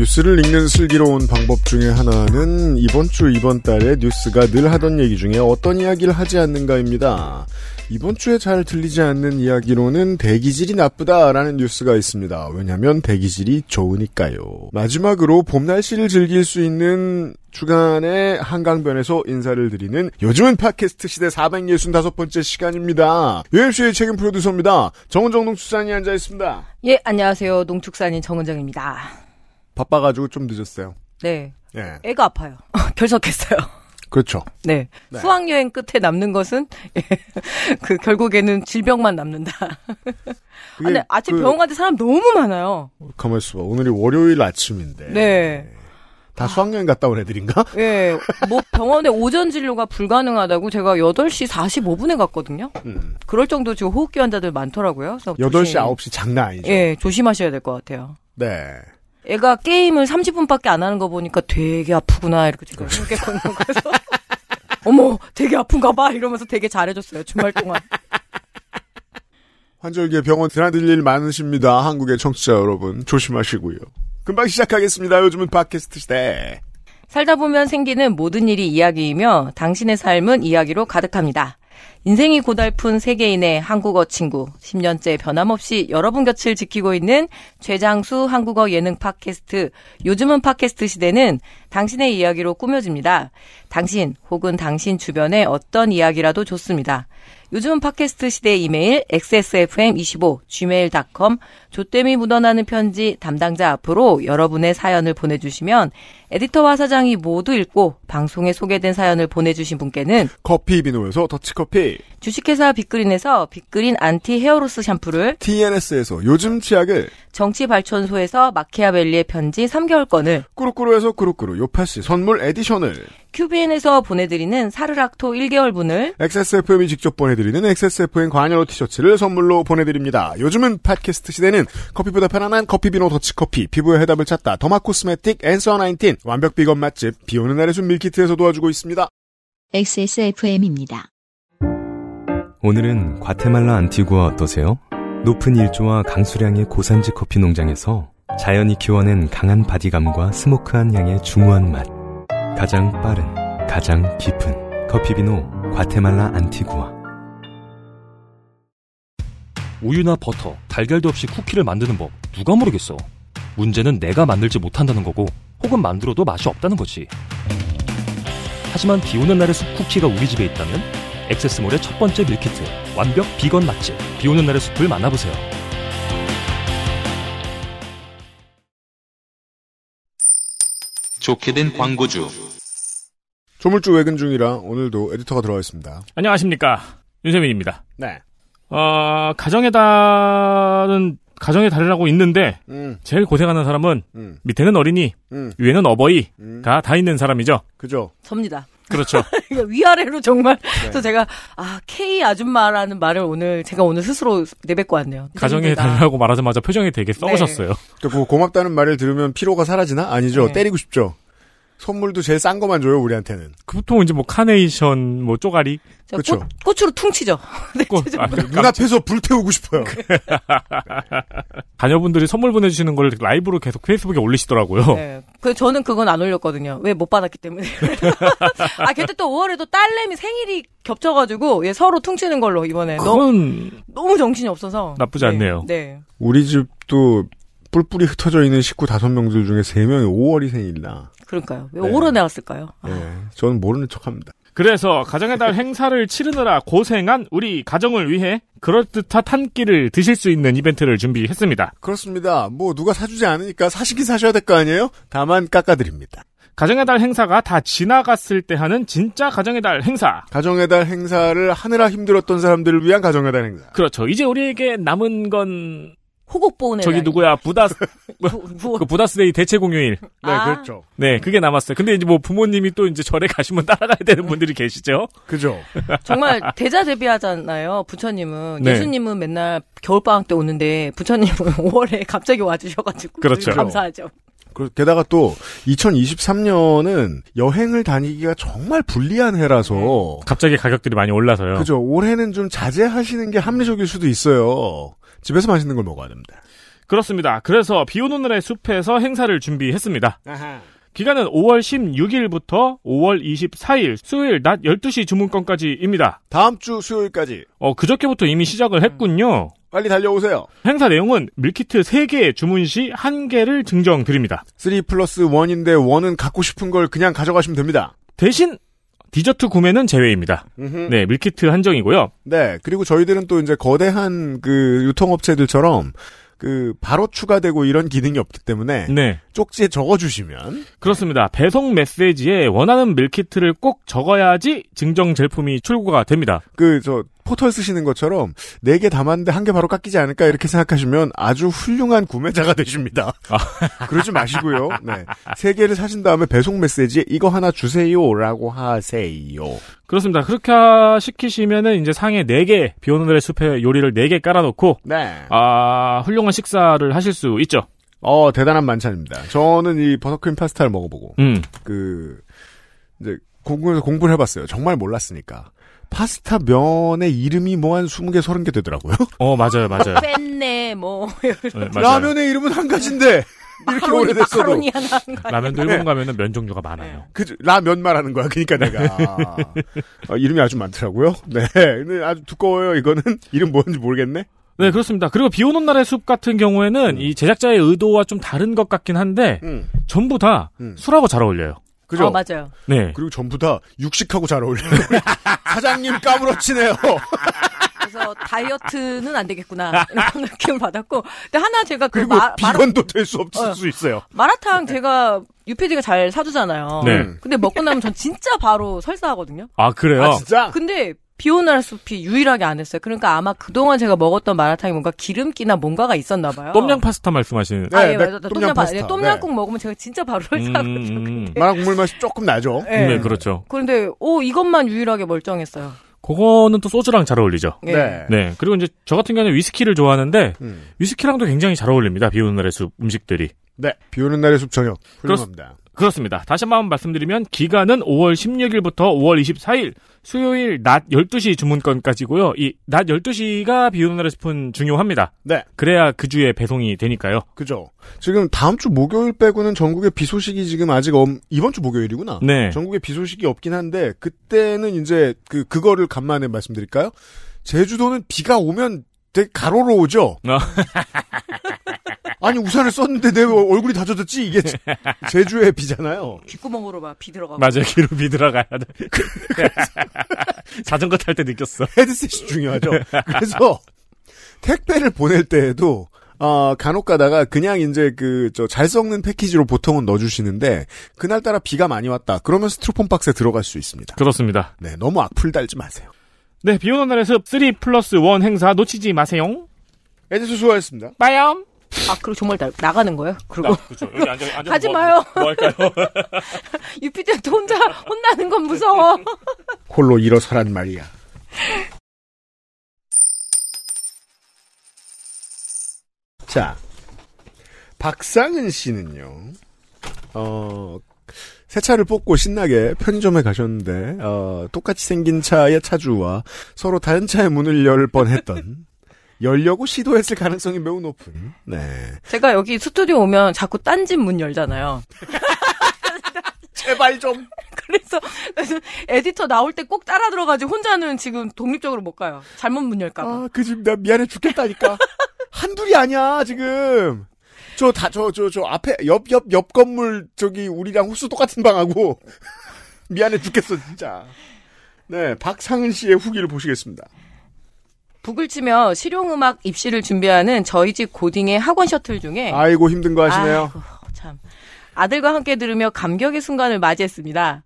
뉴스를 읽는 슬기로운 방법 중에 하나는 이번 주 이번 달에 뉴스가 늘 하던 얘기 중에 어떤 이야기를 하지 않는가입니다. 이번 주에 잘 들리지 않는 이야기로는 대기질이 나쁘다라는 뉴스가 있습니다. 왜냐하면 대기질이 좋으니까요. 마지막으로 봄 날씨를 즐길 수 있는 주간의 한강변에서 인사를 드리는 요즘은 팟캐스트 시대 465번째 시간입니다. UMC의 책임 프로듀서입니다. 정은정 농수산이 앉아 있습니다. 예, 안녕하세요. 농축산인 정은정입니다. 바빠가지고 좀 늦었어요. 네. 예. 애가 아파요. 결석했어요. 그렇죠. 네. 네. 수학여행 끝에 남는 것은, 예, 그, 결국에는 질병만 남는다. 아, 근데 아침 그- 병원 갈때 사람 너무 많아요. 가만 있어봐. 오늘이 월요일 아침인데. 네. 다 수학여행 갔다 온 애들인가? 예, 뭐 병원에 오전 진료가 불가능하다고 제가 8시 45분에 갔거든요. 음. 그럴 정도 지금 호흡기 환자들 많더라고요. 그래서 8시, 조심- 9시 장난 아니죠. 예, 조심하셔야 될 것 같아요. 네. 애가 게임을 30분밖에 안 하는 거 보니까 되게 아프구나 이렇게 제가. 생각했거든요. 그래서 어머 되게 아픈가 봐 이러면서 되게 잘해줬어요 주말 동안. 환절기에 병원 드나들 일 많으십니다. 한국의 청취자 여러분. 조심하시고요. 금방 시작하겠습니다. 요즘은 팟캐스트 시대. 살다 보면 생기는 모든 일이 이야기이며 당신의 삶은 이야기로 가득합니다. 인생이 고달픈 세계인의 한국어 친구, 10년째 변함없이 여러분 곁을 지키고 있는 최장수 한국어 예능 팟캐스트, 요즘은 팟캐스트 시대는 당신의 이야기로 꾸며집니다. 당신 혹은 당신 주변의 어떤 이야기라도 좋습니다. 요즘은 팟캐스트 시대 이메일 xsfm25 gmail.com 조땜이 묻어나는 편지 담당자 앞으로 여러분의 사연을 보내주시면 에디터와 사장이 모두 읽고 방송에 소개된 사연을 보내주신 분께는 커피 비노에서 더치커피. 주식회사 빅그린에서 빅그린 안티 헤어로스 샴푸를 TNS에서 요즘 치약을 정치발전소에서 마키아벨리의 편지 3개월권을 꾸루꾸루에서 꾸루꾸루 요파시 선물 edition을 큐비엔에서 보내드리는 사르락토 1개월분을 XSFM이 직접 보내드리는 XSFM 관여로 티셔츠를 선물로 보내드립니다. 요즘은 팟캐스트 시대는 커피보다 편안한 커피비노 더치커피, 피부의 해답을 찾다 더마 코스메틱 앤서 19 완벽 비건 맛집 비오는 날의 숲 밀키트에서 도와주고 있습니다. XSFM입니다. 오늘은 과테말라 안티구아 어떠세요? 높은 일조와 강수량의 고산지 커피 농장에서 자연이 키워낸 강한 바디감과 스모크한 향의 중후한 맛. 가장 빠른, 가장 깊은 커피비노 과테말라 안티구아. 우유나 버터, 달걀도 없이 쿠키를 만드는 법 누가 모르겠어. 문제는 내가 만들지 못한다는 거고 혹은 만들어도 맛이 없다는 거지. 하지만 비 오는 날의 숲 쿠키가 우리 집에 있다면 XS몰의 첫 번째 밀키트 완벽 비건 맛집 비 오는 날의 숲을 만나보세요. 좋게 된 광고주. 조물주 외근 중이라 오늘도 에디터가 들어와 있습니다. 안녕하십니까. 윤세민입니다. 네. 어, 가정의 달은 가정의 달이라고 있는데, 음, 제일 고생하는 사람은 음, 밑에는 어린이, 음, 위에는 어버이가 음. 다 있는 사람이죠. 그죠? 접니다. 그렇죠. 이거 위아래로 정말. 네. 그래서 제가, 아, K 아줌마라는 말을 오늘, 제가 오늘 스스로 내뱉고 왔네요. 가정의. 달이라고 말하자마자 표정이 되게 썩으셨어요. 그 고맙다는 말을 들으면 피로가 사라지나? 아니죠. 네. 때리고 싶죠. 선물도 제일 싼 거만 줘요, 우리한테는. 그 보통 이제 뭐 카네이션, 뭐 쪼가리, 자, 그쵸. 꽃, 꽃으로 퉁치죠. 네, 꽃, 아, 눈앞에서 불태우고 싶어요. 자녀분들이 선물 보내주시는 걸 라이브로 계속 페이스북에 올리시더라고요. 네. 그 저는 그건 안 올렸거든요. 왜 못 받았기 때문에. 아, 그때 또 5월에도 딸내미 생일이 겹쳐가지고 얘 서로 퉁치는 걸로 이번에 너무 그건 너무 정신이 없어서 나쁘지 네, 않네요. 네. 우리 집도 뿔뿔이 흩어져 있는 식구 다섯 명들 중에 세 명이 5월이 생일나. 그러니까요. 왜 네. 오로 나왔을까요? 아, 예. 저는 모르는 척 합니다. 그래서 가정의 달 행사를 치르느라 고생한 우리 가정을 위해 그럴듯한 한 끼를 드실 수 있는 이벤트를 준비했습니다. 그렇습니다. 뭐 누가 사주지 않으니까 사시긴 사셔야 될 거 아니에요? 다만 깎아드립니다. 가정의 달 행사가 다 지나갔을 때 하는 진짜 가정의 달 행사. 가정의 달 행사를 하느라 힘들었던 사람들을 위한 가정의 달 행사. 그렇죠. 이제 우리에게 남은 건 호국 보훈회 저기 누구야 부다스 뭐, 그 부다스데이 대체 공휴일. 네, 아. 그렇죠. 네, 그게 남았어요. 근데 이제 뭐 부모님이 또 이제 절에 가시면 따라가야 되는 분들이 계시죠. 그죠. 정말 대자 대비하잖아요. 부처님은 네. 예수님은 맨날 겨울 방학 때 오는데 부처님은 5월에 갑자기 와주셔가지고 그렇죠. 감사하죠. 그- 게다가 또 2023년은 여행을 다니기가 정말 불리한 해라서 갑자기 가격들이 많이 올라서요. 그죠. 올해는 좀 자제하시는 게 합리적일 수도 있어요. 집에서 맛있는 걸 먹어야 됩니다. 그렇습니다. 그래서 비 오는 날의 숲에서 행사를 준비했습니다. 기간은 5월 16일부터 5월 24일 수요일 낮 12시 주문권까지입니다. 다음 주 수요일까지 어, 그저께부터 이미 시작을 했군요. 빨리 달려오세요. 행사 내용은 밀키트 3개 주문 시 1개를 증정 드립니다. 3 플러스 1인데 1은 갖고 싶은 걸 그냥 가져가시면 됩니다. 대신 디저트 구매는 제외입니다. 네, 밀키트 한정이고요. 네, 그리고 저희들은 또 이제 거대한 그 유통업체들처럼 그 바로 추가되고 이런 기능이 없기 때문에 네, 쪽지에 적어주시면 그렇습니다. 배송 메시지에 원하는 밀키트를 꼭 적어야지 증정 제품이 출고가 됩니다. 그 저 포털 쓰시는 것처럼 네 개 담았는데 한 개 바로 깎이지 않을까 이렇게 생각하시면 아주 훌륭한 구매자가 되십니다. 그러지 마시고요. 네, 세 개를 사신 다음에 배송 메시지에 이거 하나 주세요라고 하세요. 그렇습니다. 그렇게 시키시면은 이제 상에 4개, 비 오는 날의 숲에 요리를 4개 깔아놓고, 네. 아, 훌륭한 식사를 하실 수 있죠. 어 대단한 만찬입니다. 저는 이 버터크림 파스타를 먹어보고 음. 그 이제 공부해서 공부를 해봤어요. 정말 몰랐으니까. 파스타 면의 이름이 뭐 한 20개, 30개 되더라고요. 어, 맞아요, 맞아요. 뺐네 뭐 네. 라면의 이름은 한 가지인데 이렇게 마카로니 오래됐어도? 라면도 일본 가면은 면 종류가 많아요. 그 라면 말하는 거야. 그러니까 내가 어, 이름이 아주 많더라고요. 네, 근데 아주 두꺼워요. 이거는 이름 뭔지 모르겠네. 네, 그렇습니다. 그리고 비 오는 날의 숲 같은 경우에는 이 제작자의 의도와 좀 다른 것 같긴 한데, 음, 전부 다 음. 술하고 잘 어울려요. 그죠? 어, 맞아요. 네. 그리고 전부 다 육식하고 잘 어울려요. 사장님 까무러치네요. 그래서 다이어트는 안 되겠구나 이런 느낌을 받았고 근데 하나 제가 그 그리고 마, 비건도 될 수 없을 어. 수 있어요. 마라탕 제가 유PD가 잘 사주잖아요. 네. 근데 먹고 나면 전 진짜 바로 설사하거든요. 아, 그래요? 아 진짜? 근데 비 오는 날 숲이 유일하게 안 했어요. 그러니까 아마 그동안 제가 먹었던 마라탕이 뭔가 기름기나 뭔가가 있었나 봐요. 똠양 파스타 말씀하시는. 네, 아, 예, 맥- 맞아. 똠양 똠양 파스타. 파스타. 똠양국 먹으면 제가 진짜 바로 음, 설사하거든요. 음, 마라 국물 맛이 조금 나죠. 예. 네, 그렇죠. 그런데 오 이것만 유일하게 멀쩡했어요. 그거는 또 소주랑 잘 어울리죠. 예. 네. 네. 그리고 이제 저 같은 경우는 위스키를 좋아하는데, 음. 위스키랑도 굉장히 잘 어울립니다. 비 오는 날의 숲 음식들이. 네. 비 오는 날의 숲 저녁. 훌륭합니다. 그렇습니다. 다시 한번 말씀드리면 기간은 5월 16일부터 5월 24일 수요일 낮 12시 주문권까지고요. 이 낮 12시가 비 오는 날의 숲은 중요합니다. 네. 그래야 그 주에 배송이 되니까요. 그죠. 지금 다음 주 목요일 빼고는 전국에 비 소식이 지금 아직 엄, 이번 주 목요일이구나. 네. 전국에 비 소식이 없긴 한데 그때는 이제 그 그거를 간만에 말씀드릴까요? 제주도는 비가 오면 되게 가로로 오죠. 어. 아니 우산을 썼는데 내 얼굴이 다 젖었지 이게 제- 제주의 비잖아요. 귓구멍으로 막 비 들어가고. 맞아요. 기름이 들어가야 돼. 자전거 탈 때 느꼈어. 헤드셋이 중요하죠. 그래서 택배를 보낼 때에도 어, 간혹 가다가 그냥 이제 그 저 잘 썩는 패키지로 보통은 넣어주시는데 그날따라 비가 많이 왔다. 그러면 스티로폼 박스에 들어갈 수 있습니다. 그렇습니다. 네, 너무 악플 달지 마세요. 네, 비 오는 날의 숲3 플러스 1 행사 놓치지 마세요. 에디수 수고하셨습니다. 빠염. 아 그리고 정말 나, 나가는 거예요? 그리고 그렇죠. 여기 앉아, 앉아 가지 마요. 뭐 할까요? 유피디한테 혼자 혼나는 건 무서워. 홀로 일어서란 말이야. 자, 박상은 씨는요, 어, 새 차를 뽑고 신나게 편의점에 가셨는데, 어, 똑같이 생긴 차의 차주와 서로 다른 차의 문을 열 뻔했던, 열려고 시도했을 가능성이 매우 높은, 네. 제가 여기 스튜디오 오면 자꾸 딴집 문 열잖아요. 제발 좀! 그래서 에디터 나올 때 꼭 따라 들어가지고 혼자는 지금 독립적으로 못 가요. 잘못 문 열까 봐. 아, 그 집 나 미안해 죽겠다니까. 한둘이 아니야, 지금. 저, 다, 저, 저, 저, 앞에, 옆, 옆, 옆 건물, 저기, 우리랑 호수 똑같은 방하고. 미안해 죽겠어, 진짜. 네, 박상은 씨의 후기를 보시겠습니다. 북을 치며 실용음악 입시를 준비하는 저희 집 고딩의 학원 셔틀 중에 아이고, 힘든 거 하시네요. 아이고, 참. 아들과 함께 들으며 감격의 순간을 맞이했습니다.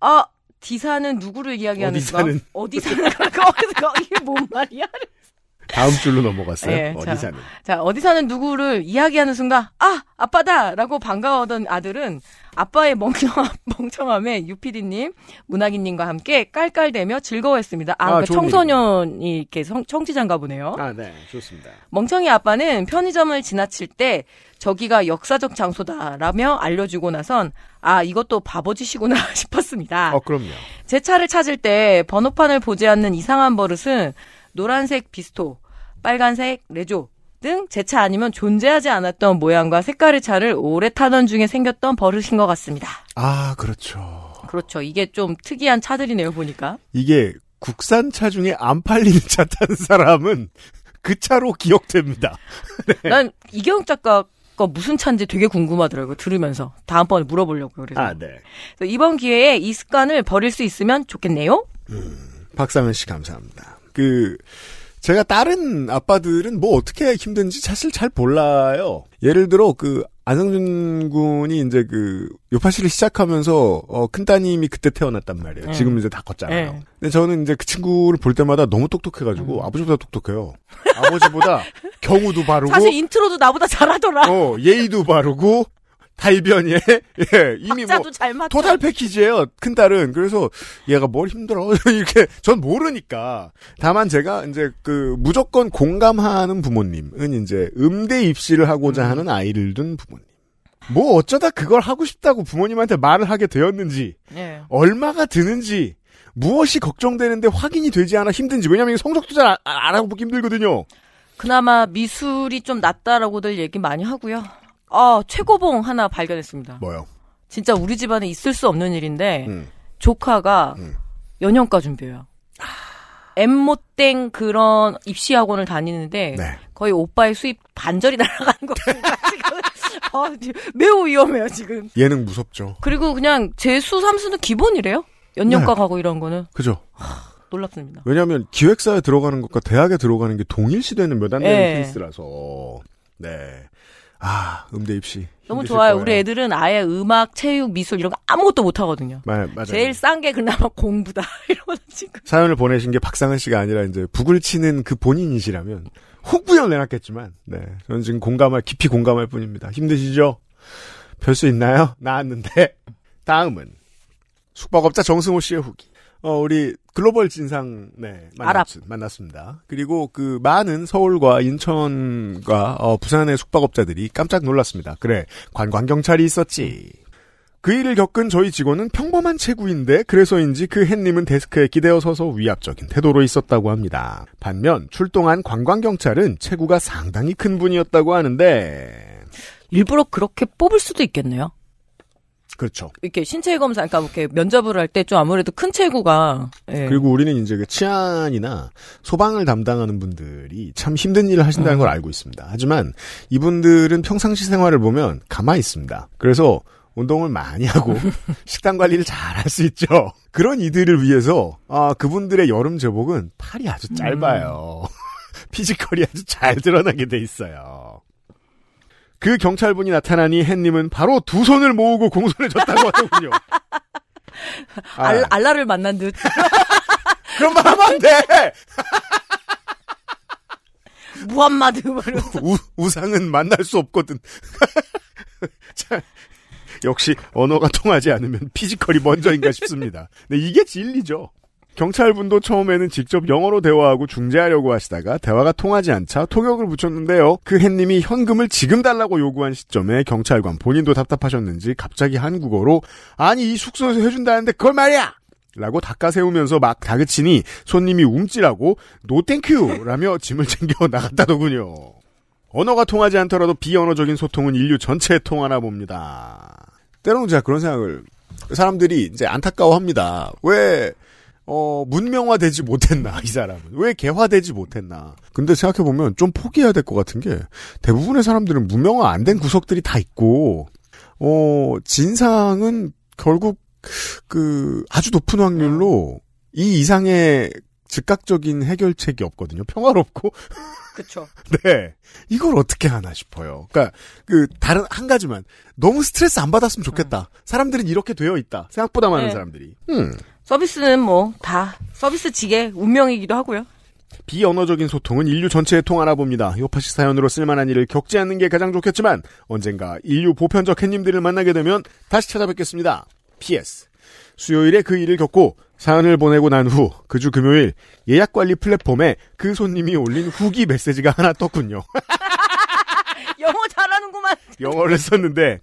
아, 디사는 누구를 이야기하는 어디 사는? 어디 사는 거야? 어디서 이게 뭔 말이야? 다음 줄로 넘어갔어요. 예, 어디 자. 사는? 자, 어디 사는 누구를 이야기하는 순간, 아! 아빠다! 라고 반가워하던 아들은 아빠의 멍청함, 멍청함에 유피디님, 문학인님과 함께 깔깔대며 즐거워했습니다. 아, 아, 그러니까 청소년이 이렇게 성- 청취자인가 보네요. 아, 네, 좋습니다. 멍청이 아빠는 편의점을 지나칠 때 저기가 역사적 장소다라며 알려주고 나선 아, 이것도 바보짓이구나 싶었습니다. 어, 그럼요. 제 차를 찾을 때 번호판을 보지 않는 이상한 버릇은 노란색 비스토, 빨간색 레조 등 제 차 아니면 존재하지 않았던 모양과 색깔의 차를 오래 타던 중에 생겼던 버릇인 것 같습니다. 아, 그렇죠. 그렇죠. 이게 좀 특이한 차들이네요, 보니까. 이게 국산차 중에 안 팔리는 차 탄 사람은 그 차로 기억됩니다. 난 이경욱 작가 거 무슨 차인지 되게 궁금하더라고요. 들으면서. 다음번에 물어보려고요. 그래서. 아, 네. 그래서 이번 기회에 이 습관을 버릴 수 있으면 좋겠네요. 박상은 씨 감사합니다. 그 제가 다른 아빠들은 뭐 어떻게 힘든지 사실 잘 몰라요. 예를 들어 그 안성준 군이 이제 그 요파시를 시작하면서 어, 큰 따님이 그때 태어났단 말이에요. 음. 지금 이제 다 컸잖아요. 네. 근데 저는 이제 그 친구를 볼 때마다 너무 똑똑해가지고 아버지보다 똑똑해요. 아버지보다 경우도 바르고 사실 intro도 나보다 잘하더라. 어 예의도 바르고 달변에 예 이미 뭐. 토탈 패키지예요. 큰 딸은 그래서 얘가 뭘 힘들어 이렇게 전 모르니까 다만 제가 이제 그 무조건 공감하는 부모님은 이제 음대 입시를 하고자 하는 아이를 둔 부모님. 뭐 어쩌다 그걸 하고 싶다고 부모님한테 말을 하게 되었는지 예. 얼마가 드는지 무엇이 걱정되는데 확인이 되지 않아 힘든지 왜냐면 성적도 잘 아- 아- 알아보기 힘들거든요. 그나마 미술이 좀 낫다라고들 얘기 많이 하고요. 아, 최고봉 하나 발견했습니다. 뭐요? 진짜 우리 집안에 있을 수 없는 일인데 음. 조카가 음. 연영과 준비해요. 엠모땡 그런 입시 학원을 다니는데 네. 거의 오빠의 수입 반절이 날아가는 것 같습니다. 지금 아, 매우 위험해요 지금. 예능 무섭죠. 그리고 그냥 재수 삼수는 기본이래요. 연영과 네. 가고 이런 거는 그죠? 놀랍습니다. 왜냐하면 기획사에 들어가는 것과 대학에 들어가는 게 동일시되는 몇 안 되는 예. 케이스라서 네. 아 음대 입시 너무 좋아요. 거예요. 우리 애들은 아예 음악, 체육, 미술 이런 거 아무것도 못 하거든요. 마- 맞아요. 제일 싼 게 그나마 공부다. 이러면서 지금. 사연을 보내신 게 박상은 씨가 아니라 이제 북을 치는 그 본인이시라면 혹부여 내놨겠지만 네 저는 지금 공감할 깊이 공감할 뿐입니다. 힘드시죠? 별 수 있나요? 나왔는데 다음은 숙박업자 정승호 씨의 후기. 어, 우리 글로벌 진상, 네. 만났, 만났습니다. 그리고 그 많은 서울과 인천과 어, 부산의 숙박업자들이 깜짝 놀랐습니다. 그래, 관광 경찰이 있었지. 그 일을 겪은 저희 직원은 평범한 체구인데 그래서인지 그 햇님은 데스크에 기대어 서서 위압적인 태도로 있었다고 합니다. 반면 출동한 관광경찰은 체구가 상당히 큰 분이었다고 하는데 일부러 그렇게 뽑을 수도 있겠네요. 그렇죠. 이렇게 신체 검사, 그러니까 이렇게 면접을 할 때 좀 아무래도 큰 체구가. 예. 그리고 우리는 이제 그 치안이나 소방을 담당하는 분들이 참 힘든 일을 하신다는 걸 알고 있습니다. 하지만 이분들은 평상시 생활을 보면 가만히 있습니다. 그래서 운동을 많이 하고 식단 관리를 잘 할 수 있죠. 그런 이들을 위해서 아 그분들의 여름 제복은 팔이 아주 짧아요. 피지컬이 아주 잘 드러나게 돼 있어요. 그 경찰분이 나타나니 햇님은 바로 두 손을 모으고 공손해 졌다고 하더군요. 아, 알, 알라를 만난 듯. 그런 말 하면 안 돼! 무함마드. 뭐. 우, 우상은 만날 수 없거든. 자, 역시 언어가 통하지 않으면 피지컬이 먼저인가 싶습니다. 네, 이게 진리죠. 경찰분도 처음에는 직접 영어로 대화하고 중재하려고 하시다가 대화가 통하지 않자 통역을 붙였는데요. 그 햇님이 현금을 지금 달라고 요구한 시점에 경찰관 본인도 답답하셨는지 갑자기 한국어로 아니 이 숙소에서 해준다는데 그걸 말이야! 라고 닦아세우면서 막 다그치니 손님이 움찔하고 no thank you 라며 짐을 챙겨 나갔다더군요. 언어가 통하지 않더라도 비언어적인 소통은 인류 전체에 통하나 봅니다. 때로는 제가 그런 생각을 사람들이 이제 안타까워합니다. 왜 어, 문명화되지 못했나, 이 사람은. 왜 개화되지 못했나. 근데 생각해보면 좀 포기해야 될 것 같은 게, 대부분의 사람들은 문명화 안 된 구석들이 다 있고, 어, 진상은 결국, 그, 아주 높은 확률로, 이 이상의 즉각적인 해결책이 없거든요. 평화롭고. 그쵸. 네. 이걸 어떻게 하나 싶어요. 그러니까 그 다른 한 가지만 너무 스트레스 안 받았으면 좋겠다. 사람들은 이렇게 되어 있다. 생각보다 많은 네. 사람들이. 음. 서비스는 뭐, 다, 서비스 직의 운명이기도 하고요. 비언어적인 소통은 인류 전체의 통하나 봅니다. 요파시 사연으로 쓸만한 일을 겪지 않는 게 가장 좋겠지만 언젠가 인류 보편적 햇님들을 만나게 되면 다시 찾아뵙겠습니다. PS. 수요일에 그 일을 겪고 사연을 보내고 난 후 그 주 금요일 예약 관리 플랫폼에 그 손님이 올린 후기 메시지가 하나 떴군요. 영어 잘하는구만. 영어를 썼는데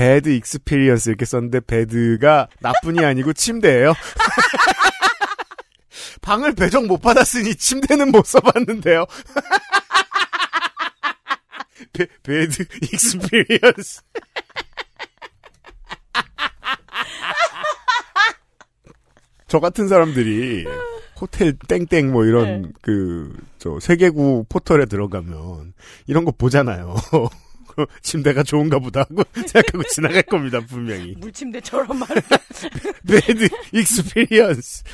bed experience 이렇게 썼는데 bed가 나쁜이 아니고 침대예요. 방을 배정 못 받았으니 침대는 못 써봤는데요. 배, bed experience. 저 같은 사람들이 호텔 땡땡 뭐 이런 네. 그저 세계구 포털에 들어가면 이런 거 보잖아요. 침대가 좋은가 보다 하고 생각하고 지나갈 겁니다 분명히. 물침대처럼 말. bed experience.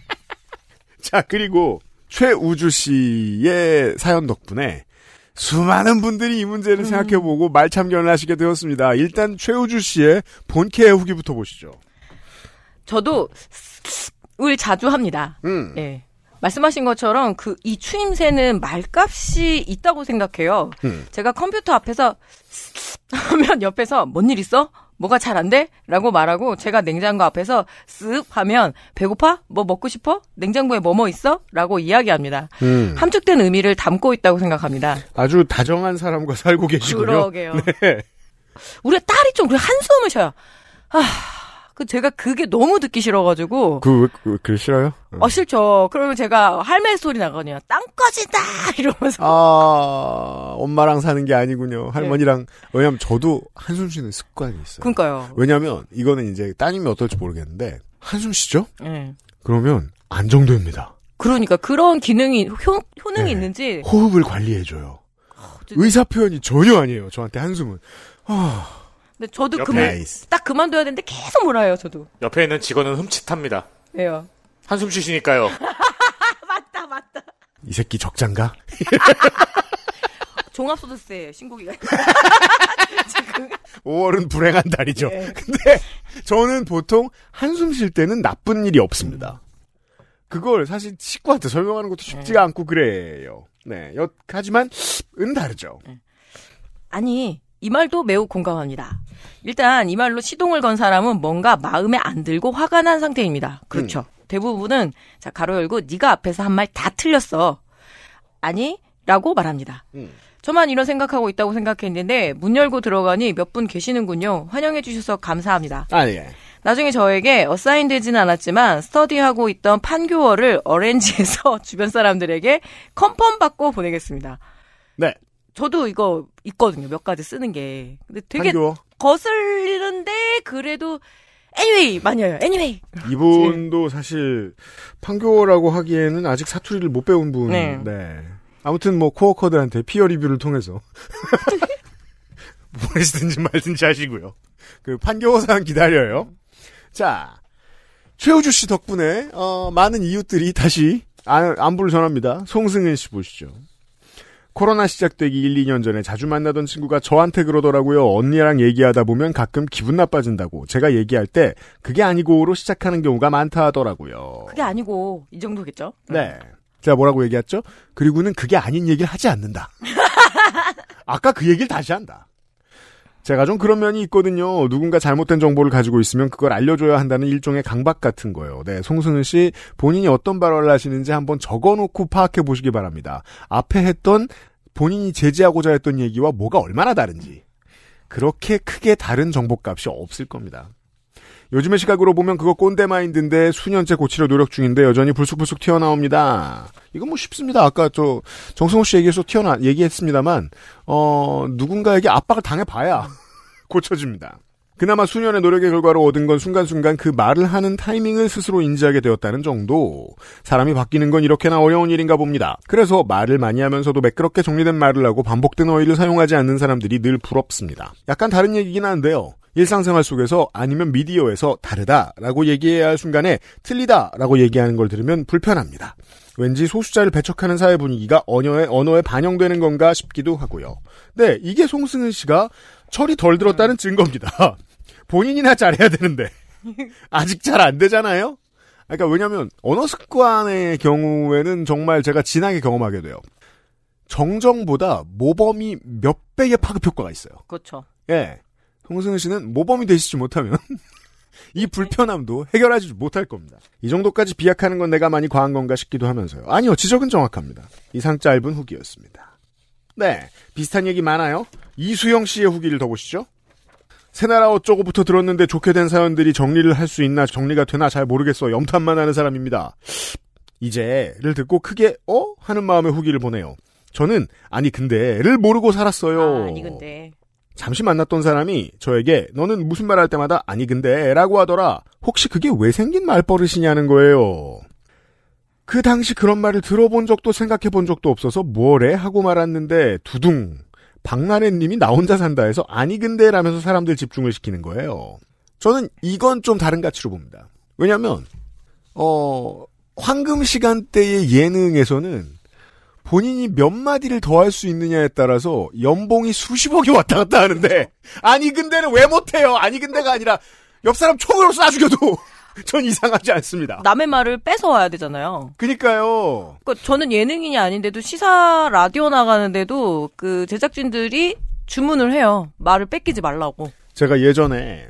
자, 그리고 최우주 씨의 사연 덕분에 수많은 분들이 이 문제를 생각해보고 말참견을 하시게 되었습니다. 일단 최우주 씨의 본캐 후기부터 보시죠. 저도 을 자주 합니다. 음. 예. 말씀하신 것처럼 그 이 추임새는 말값이 있다고 생각해요. 음. 제가 컴퓨터 앞에서 하면 옆에서 뭔 일 있어? 뭐가 잘 안 돼? 라고 말하고 제가 냉장고 앞에서 쓱 하면 배고파? 뭐 먹고 싶어? 냉장고에 뭐뭐 있어? 라고 이야기합니다. 음. 함축된 의미를 담고 있다고 생각합니다. 아주 다정한 사람과 살고 계시군요. 그러게요. 네. 우리 딸이 좀 그래 한숨을 쉬어요. 아, 그 제가 그게 너무 듣기 싫어가지고 그, 그, 그 싫어요? 어 싫죠. 그러면 제가 할매 소리 나거든요. 땅 꺼진다 이러면서. 아, 엄마랑 사는 게 아니군요. 할머니랑. 왜냐면 저도 한숨 쉬는 습관이 있어요. 그러니까요. 왜냐면 이거는 이제 따님이 어떨지 모르겠는데 한숨 쉬죠? 예. 그러면 안정됩니다. 그러니까 그런 기능이 효, 효능이 네. 있는지 호흡을 관리해줘요. 진짜- 의사 표현이 전혀 아니에요. 저한테 한숨은. 근데 저도 옆에 그만 nice. 딱 그만둬야 되는데 계속 몰아요 저도. 옆에 있는 직원은 흠칫합니다. 왜요? 한숨 쉬시니까요. 맞다 맞다. 이 새끼 적장가? 종합소득세 신고기가 5월은 불행한 달이죠. 네. 근데 저는 보통 한숨 쉴 때는 나쁜 일이 없습니다. 그걸 사실 식구한테 설명하는 것도 쉽지가 않고 그래요. 네. 여, 하지만 은 다르죠. 아니 이 말도 매우 공감합니다. 일단 이 말로 시동을 건 사람은 뭔가 마음에 안 들고 화가 난 상태입니다. 그렇죠. 대부분은 자 가로 열고 네가 앞에서 한 말 다 틀렸어. 아니라고 말합니다. 음. 저만 이런 생각하고 있다고 생각했는데 문 열고 들어가니 몇 분 계시는군요. 환영해 주셔서 감사합니다. 아, 예. 나중에 저에게 어사인 되지는 않았지만 스터디하고 있던 판교어를 어렌지해서 주변 사람들에게 컨펌 받고 보내겠습니다. 네. 저도 이거 있거든요. 몇 가지 쓰는 게. 근데 되게. 거슬리는데 그래도 anyway 해요. anyway. 이분도 사실 판교라고 하기에는 아직 사투리를 못 배운 분. 네. 네. 아무튼 뭐 코어커들한테 피어 리뷰를 통해서 보내시든지 말든지 하시고요. 그 판교 사연 기다려요. 자, 최우주 씨 덕분에 어, 많은 이웃들이 다시 안, 안부를 전합니다. 송승은 씨 보시죠. 코로나 시작되기 1, 2년 전에 자주 만나던 친구가 저한테 그러더라고요. 언니랑 얘기하다 보면 가끔 기분 나빠진다고. 제가 얘기할 때 그게 아니고로 시작하는 경우가 많다 하더라고요. 그게 아니고 이 정도겠죠? 네. 제가 뭐라고 얘기했죠? 그리고는 그게 아닌 얘기를 하지 않는다. 아까 그 얘기를 다시 한다. 제가 좀 그런 면이 있거든요. 누군가 잘못된 정보를 가지고 있으면 그걸 알려줘야 한다는 일종의 강박 같은 거예요. 네, 송승은 씨 본인이 어떤 발언을 하시는지 한번 적어놓고 파악해 보시기 바랍니다. 앞에 했던 본인이 제지하고자 했던 얘기와 뭐가 얼마나 다른지. 그렇게 크게 다른 정보값이 없을 겁니다. 요즘의 시각으로 보면 그거 꼰대 마인드인데 수년째 고치려 노력 중인데 여전히 불쑥불쑥 튀어나옵니다. 이건 뭐 쉽습니다. 아까 저 정승호 씨 얘기에서 튀어나 얘기했습니다만 어 누군가에게 압박을 당해봐야 고쳐집니다. 그나마 수년의 노력의 결과로 얻은 건 순간순간 그 말을 하는 타이밍을 스스로 인지하게 되었다는 정도. 사람이 바뀌는 건 이렇게나 어려운 일인가 봅니다. 그래서 말을 많이 하면서도 매끄럽게 정리된 말을 하고 반복된 어휘를 사용하지 않는 사람들이 늘 부럽습니다. 약간 다른 얘기긴 한데요. 일상생활 속에서 아니면 미디어에서 다르다라고 얘기해야 할 순간에 틀리다라고 얘기하는 걸 들으면 불편합니다. 왠지 소수자를 배척하는 사회 분위기가 언어에, 언어에 반영되는 건가 싶기도 하고요. 네, 이게 송승은 씨가 철이 덜 들었다는 증거입니다. 본인이나 잘해야 되는데. 아직 잘 안 되잖아요? 그러니까 왜냐하면 언어 습관의 경우에는 정말 제가 진하게 경험하게 돼요. 정정보다 모범이 몇 배의 파급 효과가 있어요. 그렇죠. 예. 홍승은 씨는 모범이 되시지 못하면 이 불편함도 해결하지 못할 겁니다. 이 정도까지 비약하는 건 내가 많이 과한 건가 싶기도 하면서요. 아니요, 지적은 정확합니다. 이상 짧은 후기였습니다. 네, 비슷한 얘기 많아요. 이수영 씨의 후기를 더 보시죠. 새나라 어쩌고부터 들었는데 좋게 된 사연들이 정리를 할 수 있나 정리가 되나 잘 모르겠어 염탐만 하는 사람입니다. 이제를 듣고 크게 어 하는 마음의 후기를 보내요. 저는 아니 근데를 모르고 살았어요. 아, 아니 근데 잠시 만났던 사람이 저에게 너는 무슨 말 할 때마다 아니 근데 라고 하더라. 혹시 그게 왜 생긴 말버릇이냐는 거예요. 그 당시 그런 말을 들어본 적도 생각해 본 적도 없어서 뭐래 하고 말았는데 두둥 박나래님이 나 혼자 산다 해서 아니 근데 라면서 사람들 집중을 시키는 거예요. 저는 이건 좀 다른 가치로 봅니다. 왜냐하면 어 황금 시간대의 예능에서는 본인이 몇 마디를 더 할 수 있느냐에 따라서 연봉이 수십억이 왔다 갔다 하는데 아니 근데는 왜 못해요? 아니 근데가 아니라 옆 사람 총으로 쏴 죽여도 전 이상하지 않습니다. 남의 말을 뺏어 와야 되잖아요. 그니까요. 그 저는 예능인이 아닌데도 시사 라디오 나가는데도 그 제작진들이 주문을 해요. 말을 뺏기지 말라고. 제가 예전에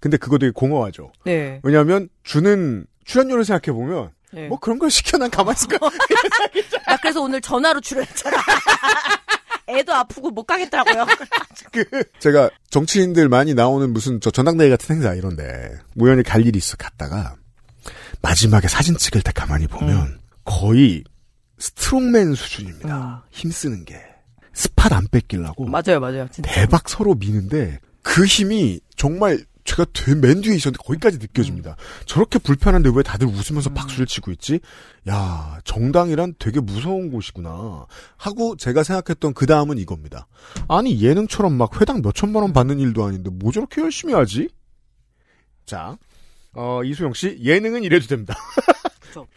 근데 그거 되게 공허하죠. 네. 왜냐하면 주는 출연료를 생각해 보면 네. 뭐 그런 걸 시켜 난 가만 있을까? 나 그래서 오늘 전화로 출연했잖아. 애도 아프고 못 가겠더라고요. 그 제가 정치인들 많이 나오는 무슨 저 전당대회 같은 행사 이런데 우연히 갈 일이 있어 갔다가 마지막에 사진 찍을 때 가만히 보면 거의 strongman 수준입니다. 힘쓰는 게 spot 안 뺏기려고 맞아요, 맞아요. 진짜. 대박 서로 미는데 그 힘이 정말 제가 되- 맨 뒤에 있었는데 거기까지 느껴집니다. 저렇게 불편한데 왜 다들 웃으면서 박수를 치고 있지? 야 정당이란 되게 무서운 곳이구나 하고 제가 생각했던 그 다음은 이겁니다. 아니 예능처럼 막 회당 몇 천만 원 받는 일도 아닌데 뭐 저렇게 열심히 하지? 자 어, 이수영 씨 예능은 이래도 됩니다.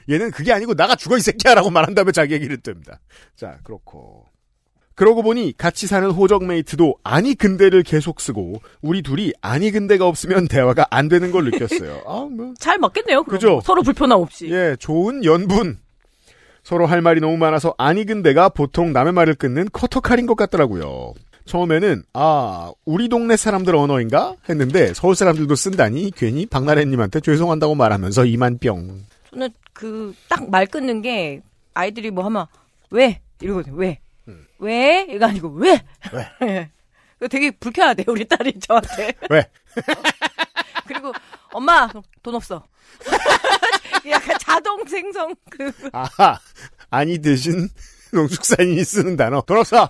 얘는 그게 아니고 나가 죽어 이 새끼야라고 말한 다음에 자기 얘기를 됩니다. 자 그렇고 그러고 보니 같이 사는 호적 메이트도 아니 근데를 계속 쓰고 우리 둘이 아니 근데가 없으면 대화가 안 되는 걸 느꼈어요. 아, 뭐. 잘 맞겠네요. 그럼. 그죠? 서로 불편함 없이. 예, 좋은 연분. 서로 할 말이 너무 많아서 아니 근데가 보통 남의 말을 끊는 커터칼인 것 같더라고요. 처음에는 아 우리 동네 사람들 언어인가 했는데 서울 사람들도 쓴다니 괜히 박나래님한테 죄송한다고 말하면서 이만병. 저는 그 딱 말 끊는 게 아이들이 뭐 하면 왜 이러거든요. 왜? 왜? 이거 아니고 왜? 왜? 그 되게 불쾌하대 우리 딸이 저한테. 왜? 그리고 엄마 돈 없어. 약간 자동 생성 그 아하 아니 대신 농축산인이 쓰는 단어 돈 없어.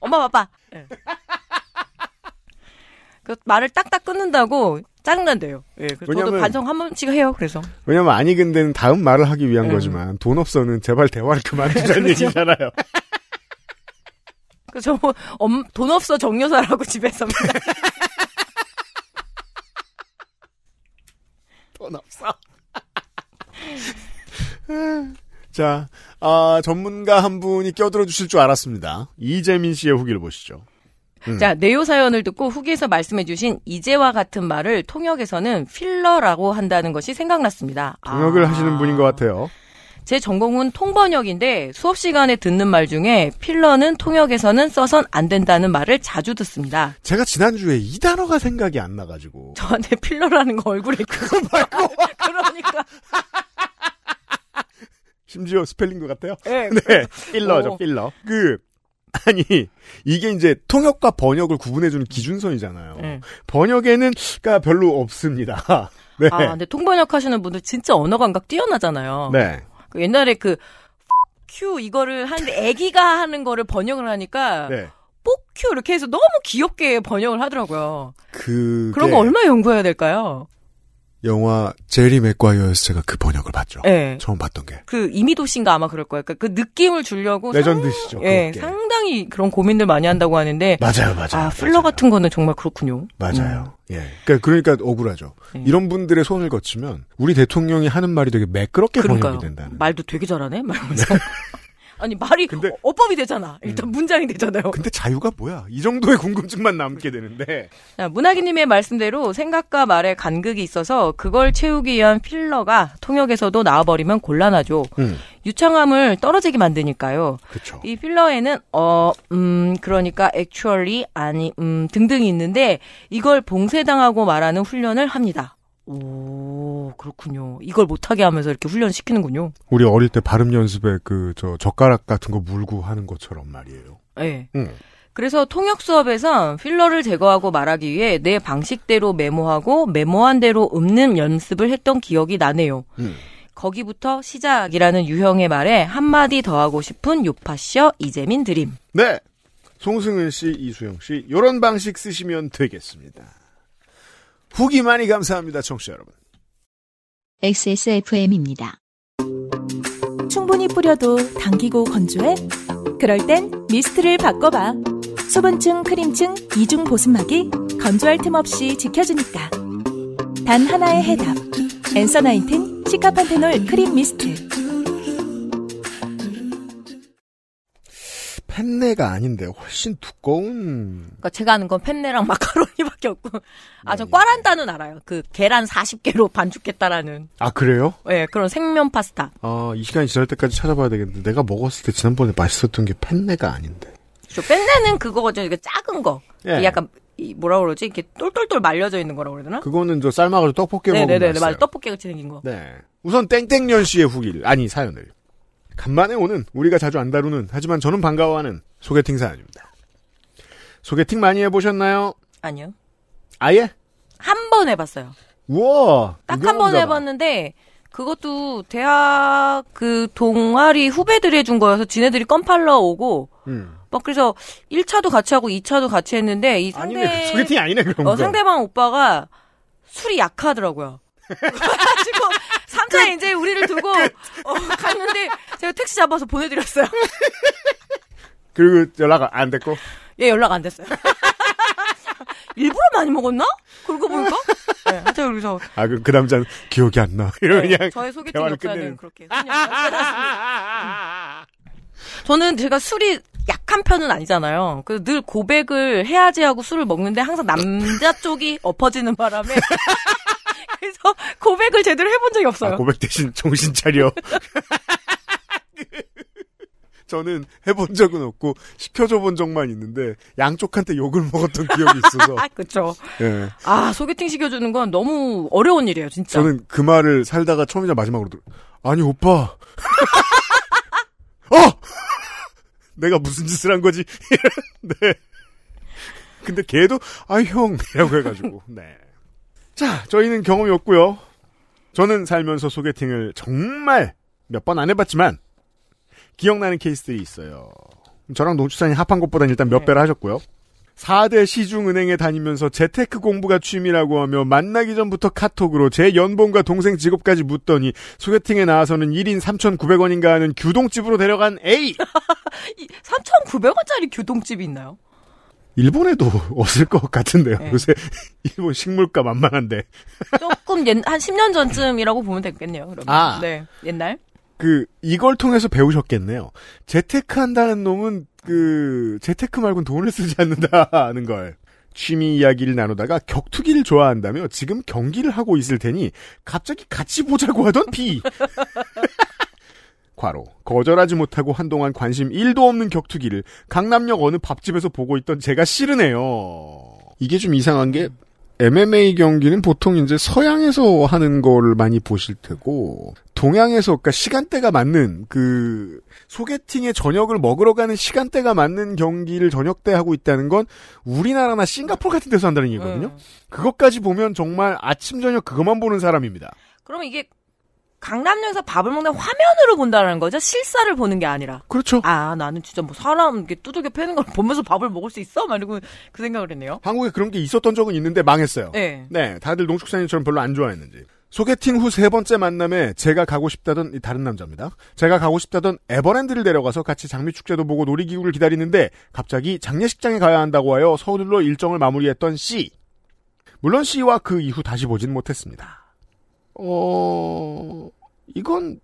엄마 바빠. 예. 그 말을 딱딱 끊는다고 짜증난대요. 예, 그래서 저도 반성 한 번씩 해요. 그래서 왜냐면 아니 근데는 다음 말을 하기 위한 음. 거지만 돈 없어는 제발 대화를 그만두자는 그렇죠. 얘기잖아요. 그저 엄, 돈 없어 정여사라고 집에서 돈 없어. 자, 아, 전문가 한 분이 껴들어 주실 줄 알았습니다. 이재민 씨의 후기를 보시죠. 음. 자, 네요 사연을 듣고 후기에서 말씀해주신 이제와 같은 말을 통역에서는 필러라고 한다는 것이 생각났습니다. 통역을 아. 하시는 분인 것 같아요. 제 전공은 통번역인데 수업 시간에 듣는 말 중에 필러는 통역에서는 써선 안 된다는 말을 자주 듣습니다. 제가 지난주에 이 단어가 생각이 안 나가지고. 저한테 필러라는 거 얼굴에 그거 말고 그러니까 심지어 스펠링도 같아요. 예, 네, filler죠, 어. 필러. 그, 아니, 이게 이제 통역과 번역을 구분해주는 기준선이잖아요. 예. 번역에는, 가 별로 없습니다. 네. 아, 근데 통번역 하시는 분들 진짜 언어 감각 뛰어나잖아요. 네. 그 옛날에 그 큐 이거를 하는데 애기가 하는 거를 번역을 하니까 네. 뽀큐 이렇게 해서 너무 귀엽게 번역을 하더라고요. 그, 그런 거 얼마나 연구해야 될까요? 영화 제리 맥과이어에서 제가 그 번역을 봤죠. 예. 처음 봤던 게. 그 이미도 씨인가 아마 그럴 거예요. 그러니까 그 느낌을 주려고 레전드 시죠. 상, 예, 그게. 상당히 그런 고민들 많이 한다고 하는데 맞아요, 맞아요. 아, 맞아요. 같은 거는 정말 그렇군요. 맞아요. 예. 그러니까, 그러니까 억울하죠. 음. 이런 분들의 손을 거치면 우리 대통령이 하는 말이 되게 매끄럽게 그러니까요. 번역이 된다는. 말도 되게 잘하네. 말하면서 아니 말이 근데- 어- 어법이 되잖아. 일단 문장이 되잖아요. 근데 자유가 뭐야? 이 정도의 궁금증만 남게 되는데. 자, 문학인님의 말씀대로 생각과 말에 간극이 있어서 그걸 채우기 위한 필러가 통역에서도 나와버리면 곤란하죠. 음, 유창함을 떨어지게 만드니까요. 그렇죠. 이 필러에는 어, 음, 그러니까 actually 아니 음 등등이 있는데 이걸 봉쇄당하고 말하는 훈련을 합니다. 오, 그렇군요. 이걸 못하게 하면서 이렇게 훈련 시키는군요. 우리 어릴 때 발음 연습에 그 저 젓가락 같은 거 물고 하는 것처럼 말이에요. 예. 음. 그래서 통역 수업에선 필러를 제거하고 말하기 위해 내 방식대로 메모하고 메모한 대로 읊는 연습을 했던 기억이 나네요. 음. 거기부터 시작이라는 유형의 말에 한마디 더 하고 싶은 요파셔 이재민 드림. 네. 송승은 씨, 이수영 씨, 요런 방식 쓰시면 되겠습니다. 후기 많이 감사합니다, 청취자 여러분. XSFM입니다. 충분히 뿌려도 당기고 건조해? 그럴 땐 미스트를 바꿔봐. 수분층, 크림층, 이중 보습막이 건조할 틈 없이 지켜주니까. 단 하나의 해답. 엔서 나인틴 시카판테놀 크림 미스트. 펜네가 아닌데 훨씬 두꺼운 그러니까 제가 아는 건 펜네랑 마카로니밖에 없고. 아, 전 꽈란다는 알아요. 그 계란 40개로 반죽했다라는. 아 그래요? 예, 그런 생면 파스타. 아, 이 시간이 지날 때까지 찾아봐야 되겠는데 내가 먹었을 때 지난번에 맛있었던 게 펜네가 아닌데. 저 펜네는 그거거든요. 이게 작은 거. 예. 약간 이 뭐라 그러지? 이렇게 똘똘똘 말려져 있는 거라고 되나? 그거는 저 삶아가지고 떡볶이 먹으면 네네네, 맛있어요. 맞아. 떡볶이 같이 생긴 거. 네. 우선 땡땡년 씨의 후기를 아니 사연을 간만에 오는 우리가 자주 안 다루는 하지만 저는 반가워하는 소개팅 사연입니다. 소개팅 많이 해보셨나요? 아니요. 아예? 한 번 해봤어요. 우와. 딱 한 번. 해봤는데 그것도 대학 그 동아리 후배들이 해준 거여서 지네들이 껌팔러 오고 음. 막 그래서 1차도 같이 하고 2차도 같이 했는데 이 상대 아니네 소개팅이 아니네 그런 거. 어, 상대방 오빠가 술이 약하더라고요. 그래가지고 3차에 이제 우리를 두고 어, 갔는데 제가 택시 잡아서 보내드렸어요. 그리고 연락 안 됐고. 얘 연락 안 됐어요. 일부러 많이 먹었나? 그러고 보니까. 네, 하여튼 그래서 아, 그, 그 남자는 기억이 안 나. 이러면 네, 그냥. 저의 소개팅 역사는. 그렇게. 저는 제가 술이 약한 편은 아니잖아요. 그래서 늘 고백을 해야지 하고 술을 먹는데 항상 남자 쪽이 엎어지는 바람에 그래서 고백을 제대로 해본 적이 없어요. 아, 고백 대신 정신 차려. 저는 해본 적은 없고 시켜줘 본 적만 있는데 양쪽한테 욕을 먹었던 기억이 있어서 아, 그쵸. 예. 아, 소개팅 시켜주는 건 너무 어려운 일이에요, 진짜. 저는 그 말을 살다가 처음이자 마지막으로 들어 아니 오빠 어 내가 무슨 짓을 한 거지 네 근데 걔도 아 형이라고 해가지고 네 자 저희는 경험이 없고요 저는 살면서 소개팅을 정말 몇 번 안 해봤지만 기억나는 케이스들이 있어요 저랑 농축산이 합한 것보다는 일단 몇 네. 배를 하셨고요 4대 시중은행에 다니면서 재테크 공부가 취미라고 하며 만나기 전부터 카톡으로 제 연봉과 동생 직업까지 묻더니 소개팅에 나와서는 1인 3,900원인가 하는 규동집으로 데려간 A! 3,900원짜리 교동집이 있나요? 일본에도 없을 것 같은데요. 네. 요새 일본 식물가 만만한데. 조금 옛, 한 10년 전쯤이라고 보면 되겠네요, 그러면. 아. 네. 옛날? 그 이걸 통해서 배우셨겠네요. 재테크 한다는 놈은 그 재테크 말고는 돈을 쓰지 않는다는 걸. 취미 이야기를 나누다가 격투기를 좋아한다며 지금 경기를 하고 있을 테니 갑자기 같이 보자고 하던 B. 과로 거절하지 못하고 한동안 관심 1도 없는 격투기를 강남역 어느 밥집에서 보고 있던 제가 싫으네요. 이게 좀 이상한 게 MMA 경기는 보통 이제 서양에서 하는 거를 많이 보실 테고 동양에서 그러니까 시간대가 맞는 그 소개팅의 저녁을 먹으러 가는 시간대가 맞는 경기를 저녁 때 하고 있다는 건 우리나라나 싱가포르 같은 데서 한다는 얘기거든요. 음. 그것까지 보면 정말 아침 저녁 그것만 보는 사람입니다. 그러면 이게 강남역에서 밥을 먹는 화면으로 본다는 거죠? 실사를 보는 게 아니라. 그렇죠. 아, 나는 진짜 뭐 사람 이렇게 두들겨 패는 걸 보면서 밥을 먹을 수 있어? 막 이러고 그 생각을 했네요. 한국에 그런 게 있었던 적은 있는데 망했어요. 네. 네, 다들 농축산인처럼 별로 안 좋아했는지. 소개팅 후 세 번째 만남에 제가 가고 싶다던 이 다른 남자입니다. 제가 가고 싶다던 에버랜드를 데려가서 같이 장미 축제도 보고 놀이기구를 기다리는데 갑자기 장례식장에 가야 한다고 하여 서둘러 일정을 마무리했던 C. 물론 C와 그 이후 다시 보진 못했습니다. 어, 이건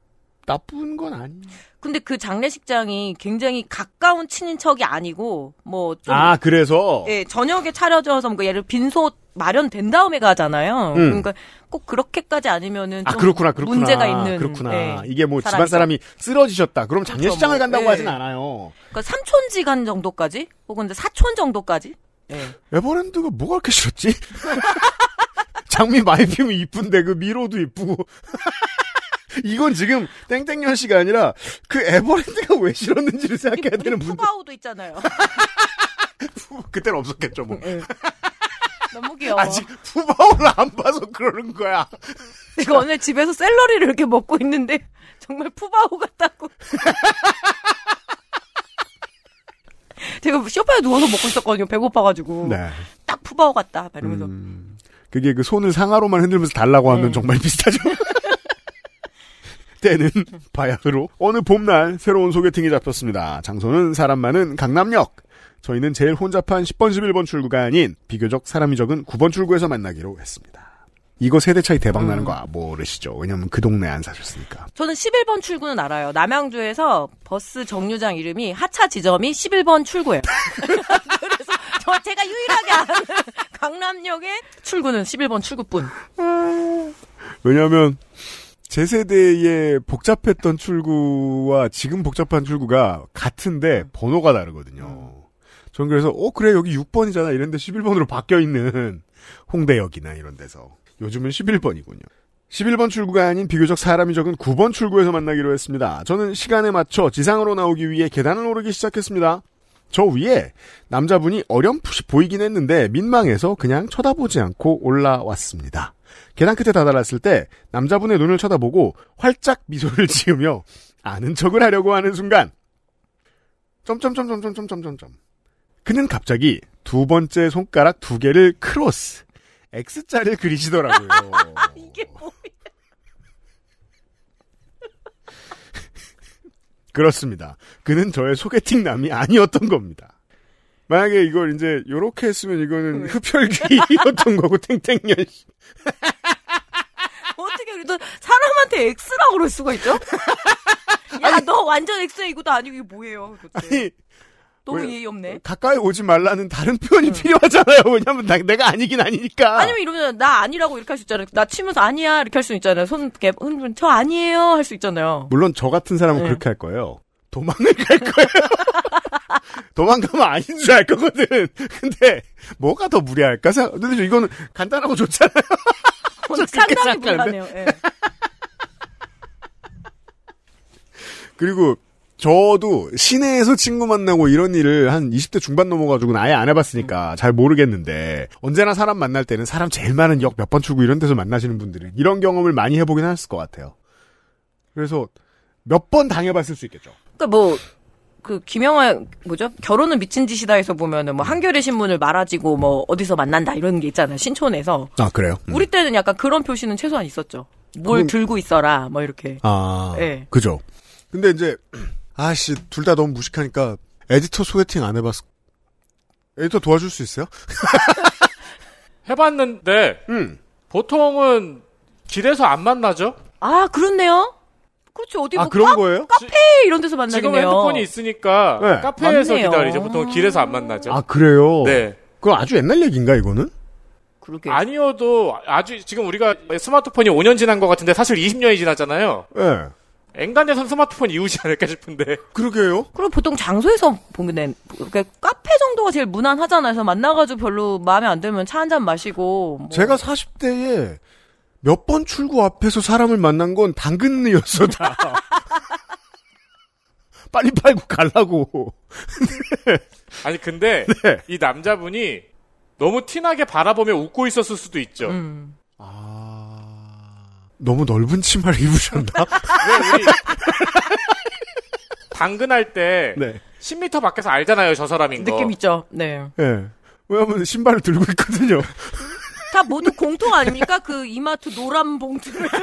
나쁜 건 아니에요. 근데 그 장례식장이 굉장히 가까운 친인척이 아니고 뭐 좀 아, 그래서 예, 저녁에 차려져서 뭐 예를 빈소 마련된 다음에 가잖아요. 음. 그러니까 꼭 그렇게까지 아니면은 아좀 그렇구나 그렇구나 문제가 있는 그렇구나 예, 이게 뭐 집안. 사람이 쓰러지셨다 그럼 장례식장을 뭐, 간다고 예. 하진 않아요 그러니까 삼촌지간 정도까지 혹은 이제 사촌 정도까지 예. 에버랜드가 뭐가 그렇게 싫었지 장미 많이 피우면 이쁜데 그 미로도 이쁘고 이건 지금 땡땡년 씨가 아니라 그 에버랜드가 왜 싫었는지를 생각해야 되는 문제 푸바오도 있잖아요. 그때는 없었겠죠 뭐 예. 너무 귀여워. 아직 푸바오를 안 봐서 그러는 거야 제가 오늘 집에서 샐러리를 이렇게 먹고 있는데 정말 푸바오 같다고. 제가 쇼파에 누워서 먹고 있었거든요. 배고파가지고. 네 딱 푸바오 같다. 막 이러면서. 음, 그게 그 손을 상하로만 흔들면서 달라고 하면 음. 정말 비슷하죠. 때는 바야흐로 어느 봄날 새로운 소개팅이 잡혔습니다. 장소는 사람 많은 강남역. 저희는 제일 혼잡한 10번 11번 출구가 아닌 비교적 사람이 적은 9번 출구에서 만나기로 했습니다. 이거 세대 차이 대박 나는 거 모르시죠? 왜냐면 그 동네 안 사셨으니까. 저는 11번 출구는 알아요. 남양주에서 버스 정류장 이름이 하차 지점이 11번 출구예요. 저 제가 유일하게 아는 강남역의 출구는 11번 출구뿐. 왜냐하면 제 세대의 복잡했던 출구와 지금 복잡한 출구가 같은데 번호가 다르거든요. 저는 그래서 어 그래 여기 6번이잖아 이런데 11번으로 바뀌어 있는 홍대역이나 이런 데서 요즘은 11번이군요. 11번 출구가 아닌 비교적 사람이 적은 9번 출구에서 만나기로 했습니다. 저는 시간에 맞춰 지상으로 나오기 위해 계단을 오르기 시작했습니다. 저 위에 남자분이 어렴풋이 보이긴 했는데 민망해서 그냥 쳐다보지 않고 올라왔습니다. 계단 끝에 다다랐을 때 남자분의 눈을 쳐다보고 활짝 미소를 지으며 아는 척을 하려고 하는 순간 점점점점점점점점 그는 갑자기 두 번째 손가락 두 개를 크로스 X자를 그리시더라고요. 이게 뭐? 그렇습니다. 그는 저의 소개팅 남이 아니었던 겁니다. 만약에 이걸 이제 요렇게 했으면 이거는 흡혈귀였던 거고 탱탱년 씨. 어떻게 그래도 사람한테 X라고 그럴 수가 있죠? 야, 너 완전 X야 이것도 아니고 이게 뭐예요? 도대체. 아니 너무 왜- 예의 없네. 가까이 오지 말라는 다른 표현이 필요하잖아요. 왜냐면 나, 내가 아니긴 아니니까. 아니면 이러면 나 아니라고 이렇게 할 수 있잖아요. 나 치면서 아니야 이렇게 할 수 있잖아요. 손 이렇게 흔들면 저 아니에요 할 수 있잖아요. 물론 저 같은 사람은 네. 그렇게 할 거예요. 도망을 갈 거예요. 도망가면 아닌 줄 알 거거든. 근데 뭐가 더 무리할까? 생각- 근데 이거는 간단하고 좋잖아요. 그렇게 상당히. 불안해요. 예. 그리고 저도 시내에서 친구 만나고 이런 일을 한 20대 중반 넘어가지고는 아예 안 해봤으니까 잘 모르겠는데 언제나 사람 만날 때는 사람 제일 많은 역 몇 번 출구 이런 데서 만나시는 분들은 이런 경험을 많이 해보긴 했을 것 같아요. 그래서 몇 번 당해봤을 수 있겠죠. 그러니까 뭐. 그 김영하 뭐죠 결혼은 미친 짓이다에서 보면은 뭐 한겨레 신문을 말아지고 뭐 어디서 만난다 이런 게 있잖아요 신촌에서 아 그래요? 우리 때는 약간 그런 표시는 최소한 있었죠 뭘 그건- 들고 있어라 뭐 이렇게 아, 예. 그죠. 근데 이제 아씨 둘 다 너무 무식하니까 에디터 소개팅 안 해봤어. 에디터 도와줄 수 있어요? 해봤는데 음. 보통은 길에서 안 만나죠. 아 그렇네요 그렇죠 어디 아 뭐 그런 카, 거예요? 카페 이런 데서 만나겠네요 지금 핸드폰이 있으니까 네. 카페에서 맞네요. 기다리죠. 보통 길에서 안 만나죠. 아 그래요? 네. 그럼 아주 옛날 얘기인가 이거는? 그러게 아니어도 아주 지금 우리가 스마트폰이 5년 지난 것 같은데 사실 20년이 지났잖아요. 예. 앵간에선 스마트폰 이후지 않을까 싶은데. 그러게요. 그리고 보통 장소에서 보면 그러니까 카페 정도가 제일 무난하잖아요. 그래서 만나가지고 별로 마음에 안 들면 차 한 잔 마시고. 뭐. 제가 40대에 몇 번 출구 앞에서 사람을 만난 건 당근이었어 다. 빨리 팔고 갈라고. 아니 근데 네. 이 남자분이 너무 티나게 바라보며 웃고 있었을 수도 있죠. 음. 너무 넓은 치마를 입으셨나? 왜 우리 당근할 때 네. 10m 밖에서 알잖아요, 저 사람인 거. 느낌 있죠. 네. 예. 왜냐면 신발을 들고 있거든요. 다 모두 공통 아닙니까? 그 이마트 노란 봉투를.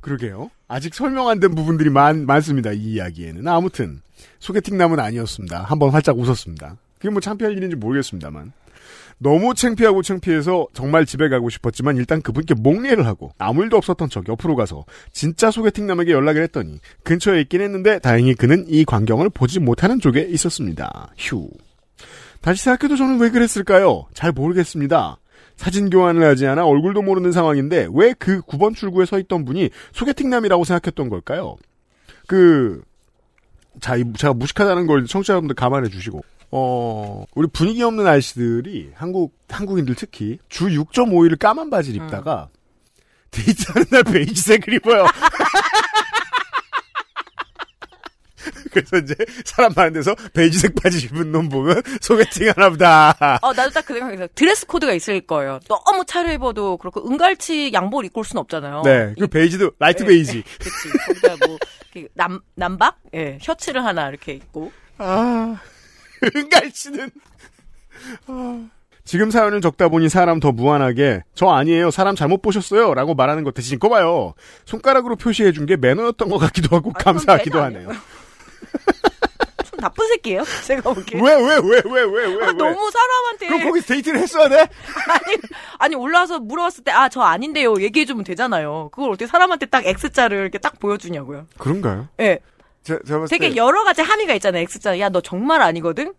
그러게요. 아직 설명 안 된 부분들이 많, 많습니다. 이 이야기에는. 아무튼 소개팅 남은 아니었습니다. 한번 활짝 웃었습니다. 그게 뭐 창피할 일인지 모르겠습니다만. 너무 창피하고 창피해서 정말 집에 가고 싶었지만 일단 그분께 목례를 하고 아무 일도 없었던 척 옆으로 가서 진짜 소개팅 남에게 연락을 했더니 근처에 있긴 했는데 다행히 그는 이 광경을 보지 못하는 쪽에 있었습니다. 휴. 다시 생각해도 저는 왜 그랬을까요? 잘 모르겠습니다. 사진 교환을 하지 않아 얼굴도 모르는 상황인데 왜 그 9번 출구에 서 있던 분이 소개팅남이라고 생각했던 걸까요? 그, 자, 이- 제가 무식하다는 걸 청취자분들 감안해 주시고, 어, 우리 분위기 없는 아저씨들이 한국, 한국인들 특히 주 6.5일을 까만 바지를 입다가 데이트하는 날 베이지색을 입어요. 그래서 이제 사람 많은 데서 베이지색 바지 입은 놈 보면 소개팅 하나 보다. 어, 나도 딱 그 생각했어요. 드레스 코드가 있을 거예요. 너무 차려 입어도 그렇고 은갈치 양복 입고 올 수는 없잖아요. 네. 그 베이지도 라이트 네. 베이지. 그치. 거기다 뭐, 남, 남박? 예, 셔츠를 하나 이렇게 입고. 아, 은갈치는. 아. 지금 사연을 적다 보니 사람 더 무안하게 저 아니에요 사람 잘못 보셨어요 라고 말하는 것 대신 꼽아요 손가락으로 표시해 준 게 매너였던 것 같기도 하고 아, 감사하기도 하네요 좀 나쁜 새끼예요 제가 보기에. 왜왜 왜 왜 왜왜 아, 너무 사람한테. 그럼 거기서 데이트를 했어야 돼? 아니, 아니, 올라와서 물어봤을 때, 아, 저 아닌데요. 얘기해 주면 되잖아요. 그걸 어떻게 사람한테 딱 X자를 이렇게 딱 보여주냐고요. 그런가요? 예. 제, 봤을 되게 때 여러 가지 함의가 있잖아요. X자. 야, 너 정말 아니거든?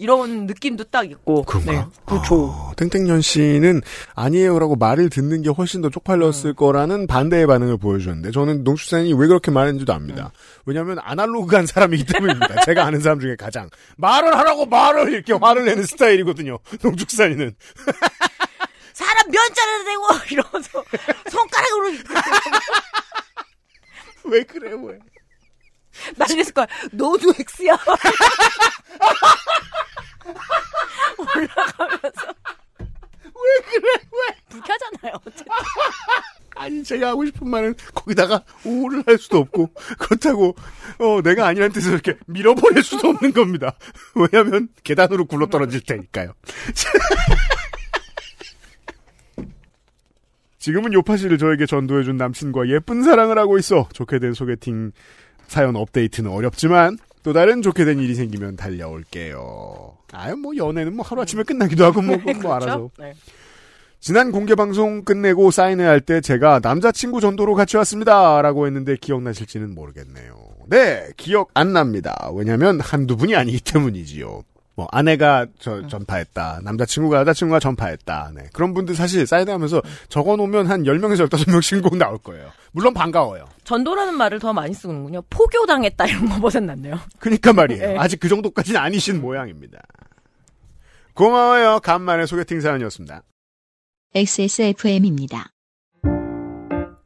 이런 느낌도 딱 있고. 그런가? 네. 그렇죠. 어, 땡땡년 씨는 아니에요라고 말을 듣는 게 훨씬 더 음. 쪽팔렸을 거라는 반대의 반응을 보여주는데 저는 농축산인이 왜 그렇게 말했는지도 압니다. 음. 왜냐하면 아날로그한 사람이기 때문입니다. 제가 아는 사람 중에 가장 말을 하라고 말을 이렇게 화를 내는 스타일이거든요. 농축산인은 사람 면자를 대고 이러면서 손가락으로 왜 그래 왜? 난리했을 거야. 너도 X야. 올라가면서 왜 그래 왜? 불쾌하잖아요. 어쨌든. 아니 제가 하고 싶은 말은 거기다가 오를 할 수도 없고 그렇다고 어 내가 아니라는 뜻으로 이렇게 밀어버릴 수도 없는 겁니다. 왜냐하면 계단으로 굴러 떨어질 테니까요. 지금은 요파시를 저에게 전도해준 남친과 예쁜 사랑을 하고 있어 좋게 된 소개팅 사연 업데이트는 어렵지만 또 다른 좋게 된 일이 생기면 달려올게요. 아유 뭐 연애는 뭐 하루아침에 끝나기도 하고 뭐, 뭐 알아서. 그렇죠? 네. 지난 공개 방송 끝내고 사인회 할 때 제가 남자친구 전도로 같이 왔습니다. 라고 했는데 기억나실지는 모르겠네요. 네, 기억 안 납니다. 왜냐면 한두 분이 아니기 때문이지요. 뭐, 아내가 저, 전파했다. 남자친구가 여자친구가 전파했다. 네. 그런 분들 사실 사인회 하면서 적어 놓으면 한 10명에서 15명씩 꼭 나올 거예요. 물론 반가워요. 전도라는 말을 더 많이 쓰는군요. 포교당했다 이런 거보단 낫네요. 그니까 말이에요. 네. 아직 그 정도까지는 아니신 모양입니다. 고마워요. 간만에 소개팅 사연이었습니다. XSFM입니다.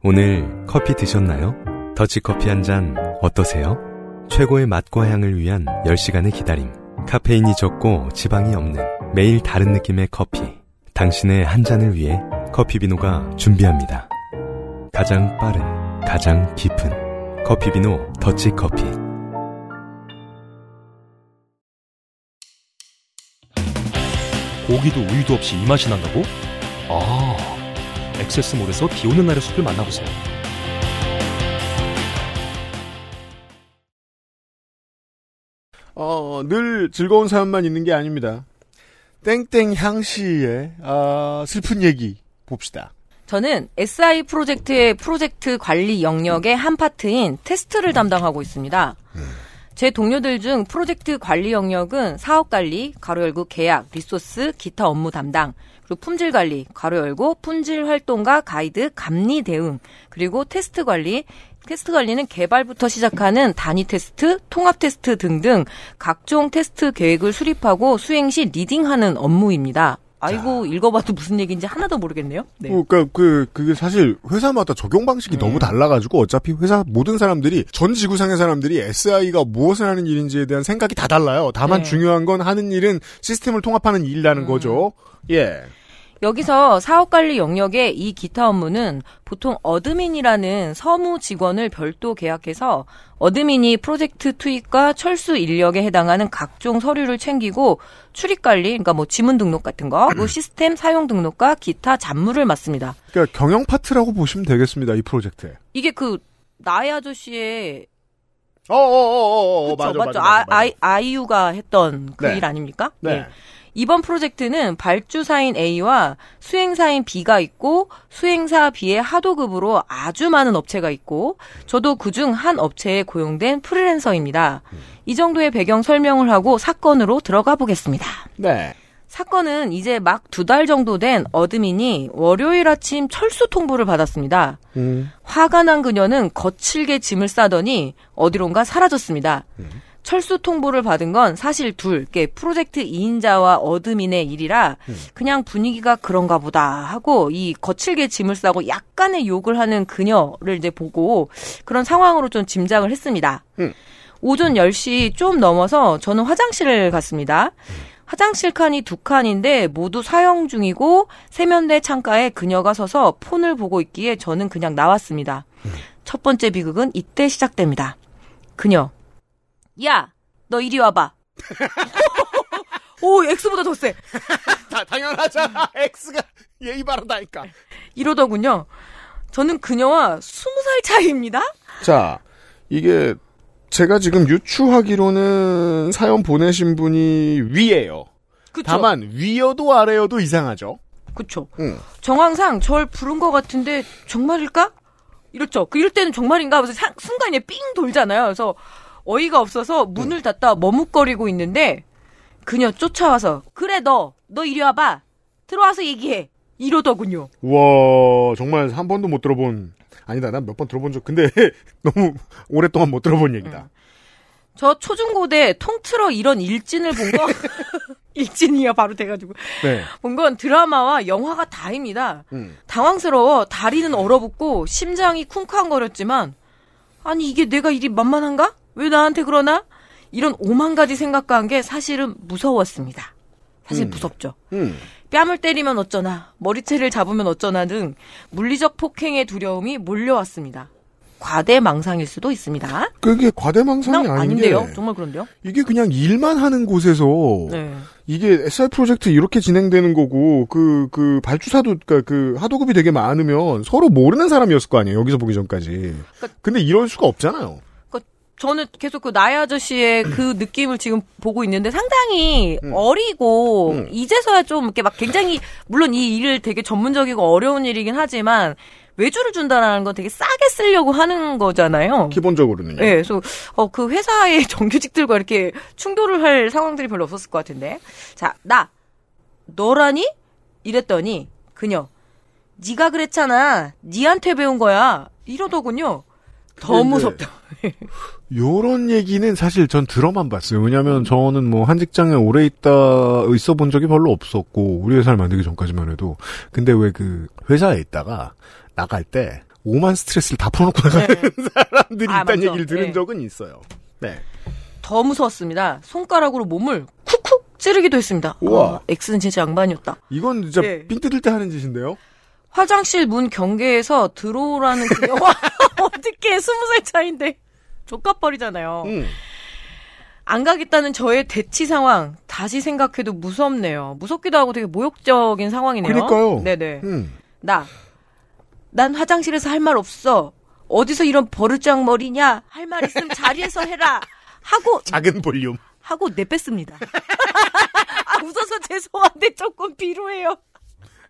오늘 커피 드셨나요? 더치커피 한 잔 어떠세요? 최고의 맛과 향을 위한 10시간의 기다림. 카페인이 적고 지방이 없는 매일 다른 느낌의 커피. 당신의 한 잔을 위해 커피비노가 준비합니다. 가장 빠른, 가장 깊은 커피비노 더치커피. 고기도 우유도 없이 이 맛이 난다고? 아, XS몰에서 비 오는 날의 숲을 만나보세요. 어, 늘 즐거운 사연만 있는 게 아닙니다. 땡땡 향씨의 아, 슬픈 얘기 봅시다. 저는 SI 프로젝트의 프로젝트 관리 영역의 한 파트인 테스트를 담당하고 있습니다. 제 동료들 중 프로젝트 관리 영역은 사업 관리, 가로 열고 계약, 리소스, 기타 업무 담당, 그리고 품질 관리, 가로 열고 품질 활동가, 가이드, 감리 대응, 그리고 테스트 관리, 테스트 관리는 개발부터 시작하는 단위 테스트, 통합 테스트 등등 각종 테스트 계획을 수립하고 수행 시 리딩하는 업무입니다. 아이고 읽어봐도 무슨 얘기인지 하나도 모르겠네요. 네. 그러니까 그 그게 사실 회사마다 적용 방식이 너무 달라가지고 어차피 회사 모든 사람들이 전 지구상의 사람들이 SI가 무엇을 하는 일인지에 대한 생각이 다 달라요. 다만 네. 중요한 건 하는 일은 시스템을 통합하는 일이라는 거죠. 예. 여기서 사업관리 영역의 이 기타 업무는 보통 admin이라는 서무 직원을 별도 계약해서 admin이 프로젝트 투입과 철수 인력에 해당하는 각종 서류를 챙기고 출입 관리, 그러니까 뭐 지문 등록 같은 거, 그리고 시스템 사용 등록과 기타 잡무를 맡습니다. 그러니까 경영 파트라고 보시면 되겠습니다. 이 프로젝트에. 이게 그 나의 아저씨의 어어어어 그쵸, 맞죠? 아, 아이, 아이유가 했던 그 네. 일 아닙니까? 네. 예. 이번 프로젝트는 발주사인 A와 수행사인 B가 있고 수행사 B의 하도급으로 아주 많은 업체가 있고 저도 그중 한 업체에 고용된 프리랜서입니다. 이 정도의 배경 설명을 하고 사건으로 들어가 보겠습니다. 네. 사건은 이제 막 두 달 정도 된 어드민이 월요일 아침 철수 통보를 받았습니다. 음. 화가 난 그녀는 거칠게 짐을 싸더니 어디론가 사라졌습니다. 철수 통보를 받은 건 사실 둘, 게 프로젝트 2인자와 어드민의 일이라 그냥 분위기가 그런가 보다 하고 이 거칠게 짐을 싸고 약간의 욕을 하는 그녀를 이제 보고 그런 상황으로 좀 짐작을 했습니다. 음. 오전 10시 좀 넘어서 저는 화장실을 갔습니다. 화장실 칸이 두 칸인데 모두 사용 중이고 세면대 창가에 그녀가 서서 폰을 보고 있기에 저는 그냥 나왔습니다. 첫 번째 비극은 이때 시작됩니다. 그녀. 야, 너 이리 와봐. 오, X보다 더 세. 다, 당연하잖아. X가 예의 바르다니까. 이러더군요. 저는 그녀와 20살 차이입니다. 자, 이게 제가 지금 유추하기로는 사연 보내신 분이 위에요. 그쵸? 다만 위여도 아래여도 이상하죠. 그쵸. 응. 정황상 절 부른 것 같은데 정말일까? 이렇죠. 그 이럴 때는 정말인가 하면서 사- 순간에 삥 돌잖아요. 그래서 어이가 없어서 문을 닫다 머뭇거리고 있는데 그녀 쫓아와서 그래 너너 이리 와봐 들어와서 얘기해 이러더군요. 와 정말 한 번도 못 들어본 아니다 난 몇 번 들어본 적 근데 너무 오랫동안 못 들어본 얘기다. 저 초중고대 통틀어 이런 일진을 본 거 일진이야 바로 돼가지고 네. 본건 드라마와 영화가 다입니다. 음. 당황스러워 다리는 얼어붙고 심장이 쿵쾅거렸지만 아니 이게 내가 일이 만만한가? 왜 나한테 그러나? 이런 오만 가지 생각과 한 게 사실은 무서웠습니다. 사실 음. 무섭죠. 음. 뺨을 때리면 어쩌나, 머리채를 잡으면 어쩌나 등 물리적 폭행의 두려움이 몰려왔습니다. 과대망상일 수도 있습니다. 그게 과대망상이 아닌 아닌데요? 게 정말 그런데요? 이게 그냥 일만 하는 곳에서 네. 이게 SR 프로젝트 이렇게 진행되는 거고 그그 발주사도 그러니까 그 하도급이 되게 많으면 서로 모르는 사람이었을 거 아니에요 여기서 보기 전까지. 그러니까 근데 이럴 수가 없잖아요. 저는 계속 그 나야 아저씨의 그 느낌을 지금 보고 있는데 상당히 음. 어리고 음. 이제서야 좀 이렇게 막 굉장히 물론 이 일을 되게 전문적이고 어려운 일이긴 하지만 외주를 준다라는 건 되게 싸게 쓰려고 하는 거잖아요. 기본적으로는요. 네, 그래서 어, 그 회사의 정규직들과 이렇게 충돌을 할 상황들이 별로 없었을 것 같은데. 자, 나 너라니? 이랬더니 그녀 네가 그랬잖아. 니한테 배운 거야. 이러더군요. 더 근데 이제 무섭다. 요런 얘기는 사실 전 들어만 봤어요. 왜냐면 저는 뭐 한 직장에 오래 있다, 있어 본 적이 별로 없었고, 우리 회사를 만들기 전까지만 해도. 근데 왜 그 회사에 있다가 나갈 때 오만 스트레스를 다 풀어놓고 나가는 사람들이 아, 있다는 맞죠. 얘기를 들은 네. 적은 있어요. 네. 더 무서웠습니다. 손가락으로 몸을 쿡쿡 찌르기도 했습니다. 우와. 아, X는 진짜 양반이었다. 이건 진짜 네. 삥 뜯을 때 하는 짓인데요? 화장실 문 경계에서 들어오라는 그녀와 어떻게 스무 살 차인데 족갑버리잖아요. 음. 안 가겠다는 저의 대치 상황 다시 생각해도 무섭네요. 무섭기도 하고 되게 모욕적인 상황이네요. 그러니까요. 네네. 음. 나. 난 화장실에서 할 말 없어. 어디서 이런 버르장 머리냐? 할 말 있으면 자리에서 해라. 하고 작은 볼륨. 하고 내뺐습니다. 아, 웃어서 죄송한데 조금 비루해요.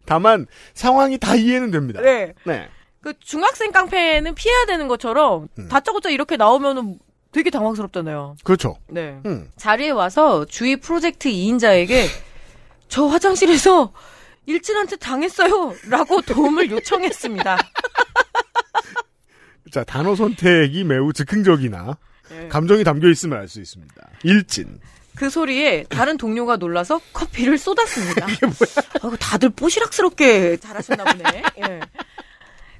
다만 상황이 다 이해는 됩니다. 네. 네. 그 중학생 깡패는 피해야 되는 것처럼 음. 다짜고짜 이렇게 나오면은 되게 당황스럽잖아요. 그렇죠. 네. 음. 자리에 와서 주위 프로젝트 2인자에게 저 화장실에서 일진한테 당했어요. 라고 도움을 요청했습니다. 자, 단어 선택이 매우 즉흥적이나 네. 감정이 담겨 있으면 알수 있습니다. 일진. 그 소리에 다른 동료가 놀라서 커피를 쏟았습니다. 이게 뭐야? 아이고, 다들 뽀시락스럽게 잘하셨나 보네. 예.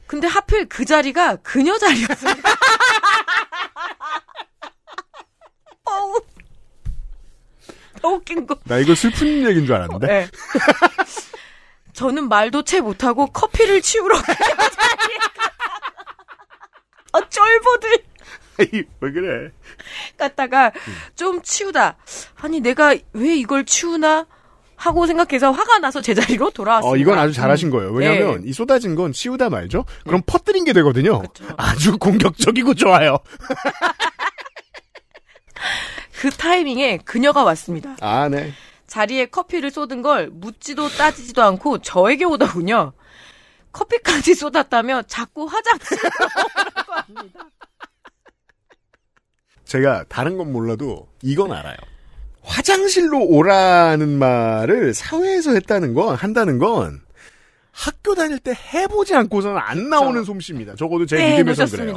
근데 하필 그 자리가 그녀 자리였습니다. 어우. 더 웃긴 거. 나 이거 슬픈 얘기인 줄 알았는데. 네. 저는 말도 채 못하고 커피를 치우러 그녀 자리에 가- 아, 쫄보들. 왜 그래? 갔다가 좀 치우다. 아니 내가 왜 이걸 치우나 하고 생각해서 화가 나서 제자리로 돌아왔습니다. 어, 이건 아주 잘하신 거예요. 왜냐면 네. 이 쏟아진 건 치우다 말죠. 그럼 퍼뜨린 게 되거든요. 그쵸. 아주 공격적이고 좋아요. 그 타이밍에 그녀가 왔습니다. 아, 네. 자리에 커피를 쏟은 걸 묻지도 따지지도 않고 저에게 오더군요. 커피까지 쏟았다며 자꾸 화장실로 오라고 합니다. 제가 다른 건 몰라도 이건 알아요. 화장실로 오라는 말을 사회에서 했다는 건 한다는 건 학교 다닐 때 해보지 않고서는 안 나오는 솜씨입니다. 적어도 제 네, 믿음에선 그래요.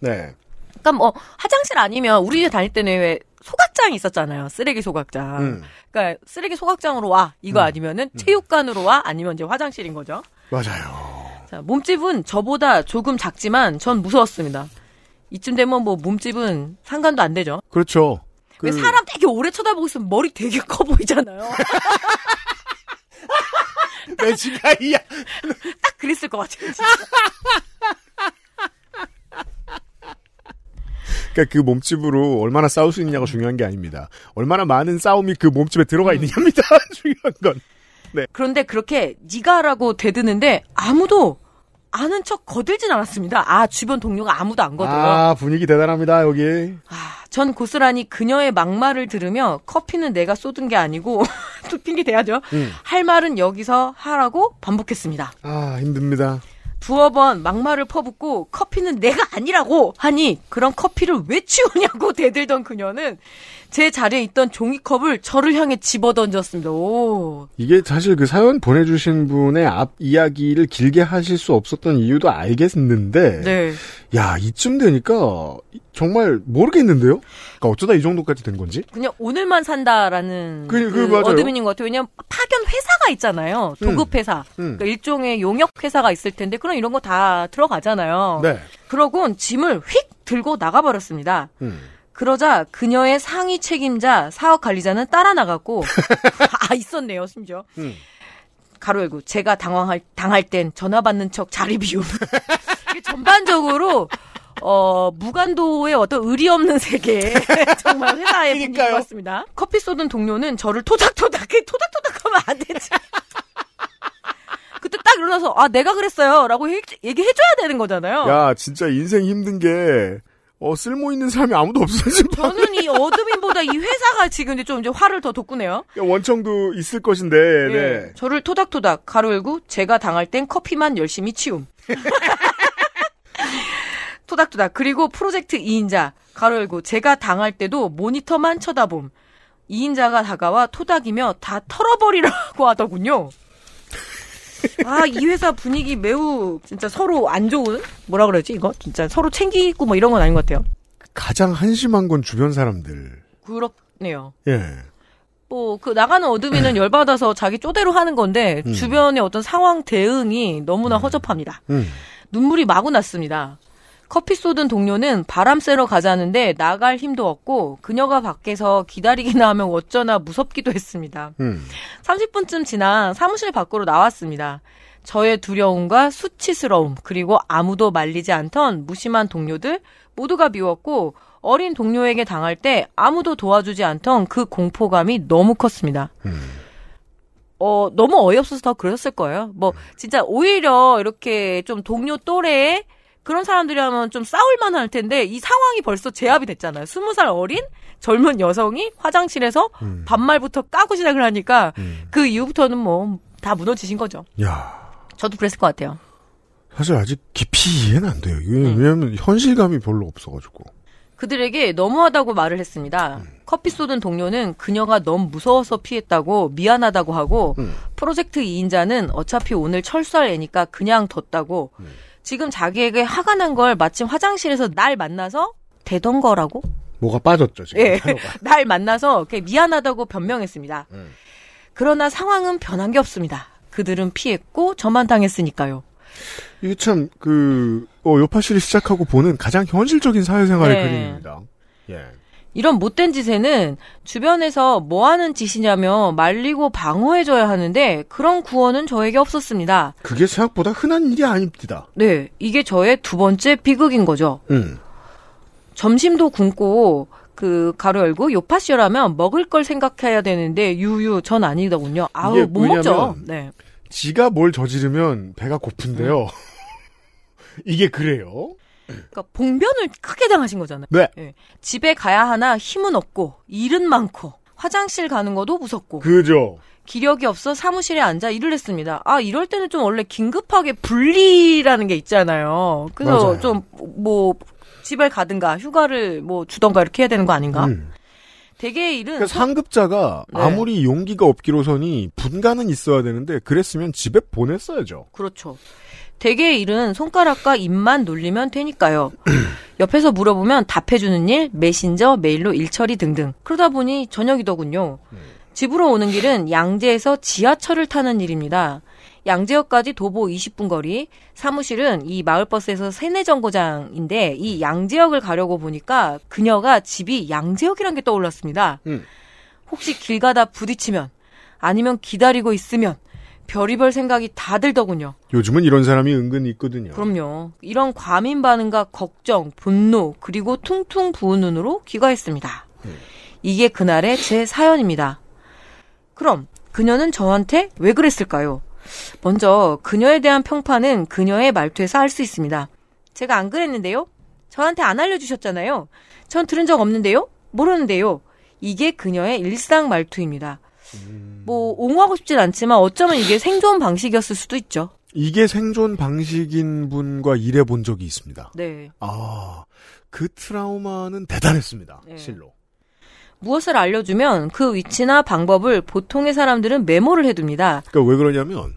네. 그러니까 뭐 화장실 아니면 우리 다닐 때는 왜 소각장이 있었잖아요. 쓰레기 소각장. 음, 그러니까 쓰레기 소각장으로 와 이거 아니면은 체육관으로 와 아니면 이제 화장실인 거죠. 맞아요. 자, 몸집은 저보다 조금 작지만 전 무서웠습니다. 이쯤 되면 뭐 몸집은 상관도 안 되죠. 그렇죠. 왜 사람 되게 오래 쳐다보고 있으면 머리 되게 커 보이잖아요. 매지가이야. 딱 그랬을 것 같아요. 그러니까 그 몸집으로 얼마나 싸울 수 있느냐가 중요한 게 아닙니다. 얼마나 많은 싸움이 그 몸집에 들어가 있느냐입니다. 중요한 건. 그런데 그렇게 니가라고 대드는데 아무도 아는 척 거들진 않았습니다. 아 주변 동료가 아무도 안 거들어. 아 분위기 대단합니다 여기. 아, 전 고스란히 그녀의 막말을 들으며 커피는 내가 쏟은 게 아니고 또 핑계 대야죠. 음. 할 말은 여기서 하라고 반복했습니다. 아 힘듭니다. 두어 번 막말을 퍼붓고 커피는 내가 아니라고 하니 그런 커피를 왜 치우냐고 대들던 그녀는 제 자리에 있던 종이컵을 저를 향해 집어 던졌습니다. 오. 이게 사실 그 사연 보내주신 분의 앞 이야기를 길게 하실 수 없었던 이유도 알겠는데, 네. 야 이쯤 되니까 정말 모르겠는데요. 그러니까 어쩌다 이 정도까지 된 건지. 그냥 오늘만 산다라는 그- 그 그. admin인 것 같아요. 왜냐면 파견 회사가 있잖아요. 도급 회사. 음. 그러니까 일종의 용역 회사가 있을 텐데 그런 이런 거 다 들어가잖아요. 네. 그러곤 짐을 휙 들고 나가버렸습니다. 음. 그러자 그녀의 상위 책임자 사업 관리자는 따라 나갔고 아 있었네요 심지어. 음. 가로 열고 제가 당황할 당할 땐 전화 받는 척 자리 비움. 전반적으로 어 무간도의 어떤 의리 없는 세계 정말 회사의 분위기. 같습니다. 커피 쏟은 동료는 저를 토닥토닥해 토닥토닥 하면 안 되지. 그때 딱 일어나서 아 내가 그랬어요 라고 얘기- 얘기해줘야 되는 거잖아요. 야 진짜 인생 힘든 게 어, 쓸모 있는 사람이 아무도 없어 지금. 저는 이 어드민보다 이 회사가 지금 이제 좀 이제 화를 더 돋구네요. 원청도 있을 것인데. 네. 예. 저를 토닥토닥 가로 열고 제가 당할 땐 커피만 열심히 치움. 토닥토닥 그리고 프로젝트 2인자 가로 열고 제가 당할 때도 모니터만 쳐다봄. 2인자가 다가와 토닥이며 다 털어버리라고 하더군요. 아, 이 회사 분위기 매우 진짜 서로 안 좋은 뭐라 그러지 이거 진짜 서로 챙기고 뭐 이런 건 아닌 것 같아요. 가장 한심한 건 주변 사람들. 그렇네요. 예. 뭐 그 나가는 어드민은 열받아서 자기 쪼대로 하는 건데 음. 주변의 어떤 상황 대응이 너무나 허접합니다. 음. 눈물이 마구 났습니다. 커피 쏟은 동료는 바람 쐬러 가자는데 나갈 힘도 없고 그녀가 밖에서 기다리기나 하면 어쩌나 무섭기도 했습니다. 음. 30분쯤 지나 사무실 밖으로 나왔습니다. 저의 두려움과 수치스러움 그리고 아무도 말리지 않던 무심한 동료들 모두가 미웠고 어린 동료에게 당할 때 아무도 도와주지 않던 그 공포감이 너무 컸습니다. 어, 너무 어이없어서 더 그러셨을 거예요. 뭐, 진짜 오히려 이렇게 좀 동료 또래의 그런 사람들이라면 좀 싸울만 할 텐데 이 상황이 벌써 제압이 됐잖아요. 스무 살 어린 젊은 여성이 화장실에서 음. 반말부터 까고 시작을 하니까 음. 그 이후부터는 뭐 다 무너지신 거죠. 야. 저도 그랬을 것 같아요. 사실 아직 깊이 이해는 안 돼요. 음. 왜냐면 현실감이 별로 없어가지고. 그들에게 너무하다고 말을 했습니다. 커피 쏟은 동료는 그녀가 너무 무서워서 피했다고 미안하다고 하고 음. 프로젝트 2인자는 어차피 오늘 철수할 애니까 그냥 뒀다고 지금 자기에게 화가 난 걸 마침 화장실에서 날 만나서 대던 거라고? 뭐가 빠졌죠 지금. 예. 날 만나서 미안하다고 변명했습니다. 음. 그러나 상황은 변한 게 없습니다. 그들은 피했고 저만 당했으니까요. 이게 참, 그, 어, 요파 씨를 시작하고 보는 가장 현실적인 사회생활의 네. 그림입니다. 예. 이런 못된 짓에는 주변에서 뭐 하는 짓이냐며 말리고 방어해줘야 하는데 그런 구원은 저에게 없었습니다. 그게 생각보다 흔한 일이 아닙니다. 네, 이게 저의 두 번째 비극인 거죠. 음. 점심도 굶고 그 가로 열고 요파쇼라면 먹을 걸 생각해야 되는데 유유 전 아니더군요. 아우 못 먹죠. 네. 지가 뭘 저지르면 배가 고픈데요. 음. 이게 그래요. 그러니까 봉변을 크게 당하신 거잖아요. 네. 예. 집에 가야 하나 힘은 없고 일은 많고 화장실 가는 것도 무섭고 그죠. 기력이 없어 사무실에 앉아 일을 했습니다. 아 이럴 때는 좀 원래 긴급하게 분리라는 게 있잖아요. 그래서. 좀 뭐 집에 가든가 휴가를 뭐 주던가 이렇게 해야 되는 거 아닌가? 음. 대개의 일은 그러니까 상급자가 네. 아무리 용기가 없기로서니 분간은 있어야 되는데 그랬으면 집에 보냈어야죠. 그렇죠. 대개의 일은 손가락과 입만 놀리면 되니까요. 옆에서 물어보면 답해주는 일, 메신저, 메일로 일처리 등등. 그러다 보니 저녁이더군요. 집으로 오는 길은 양재에서 지하철을 타는 일입니다. 양재역까지 도보 20분 거리, 사무실은 이 마을버스에서 세내 정거장인데 이 양재역을 가려고 보니까 그녀가 집이 양재역이란 게 떠올랐습니다. 음. 혹시 길 가다 부딪히면 아니면 기다리고 있으면 별의별 생각이 다 들더군요. 요즘은 이런 사람이 은근 있거든요. 그럼요. 이런 과민 반응과 걱정, 분노, 그리고 퉁퉁 부은 눈으로 귀가했습니다. 이게 그날의 제 사연입니다. 그럼 그녀는 저한테 왜 그랬을까요? 먼저 그녀에 대한 평판은 그녀의 말투에서 알 수 있습니다. 제가 안 그랬는데요? 저한테 안 알려주셨잖아요. 전 들은 적 없는데요? 모르는데요. 이게 그녀의 일상 말투입니다. 뭐 옹호하고 싶진 않지만 어쩌면 이게 생존 방식이었을 수도 있죠. 이게 생존 방식인 분과 일해 본 적이 있습니다. 네. 아, 그 트라우마는 대단했습니다. 네. 실로. 무엇을 알려주면 그 위치나 방법을 보통의 사람들은 메모를 해둡니다. 그러니까 왜 그러냐면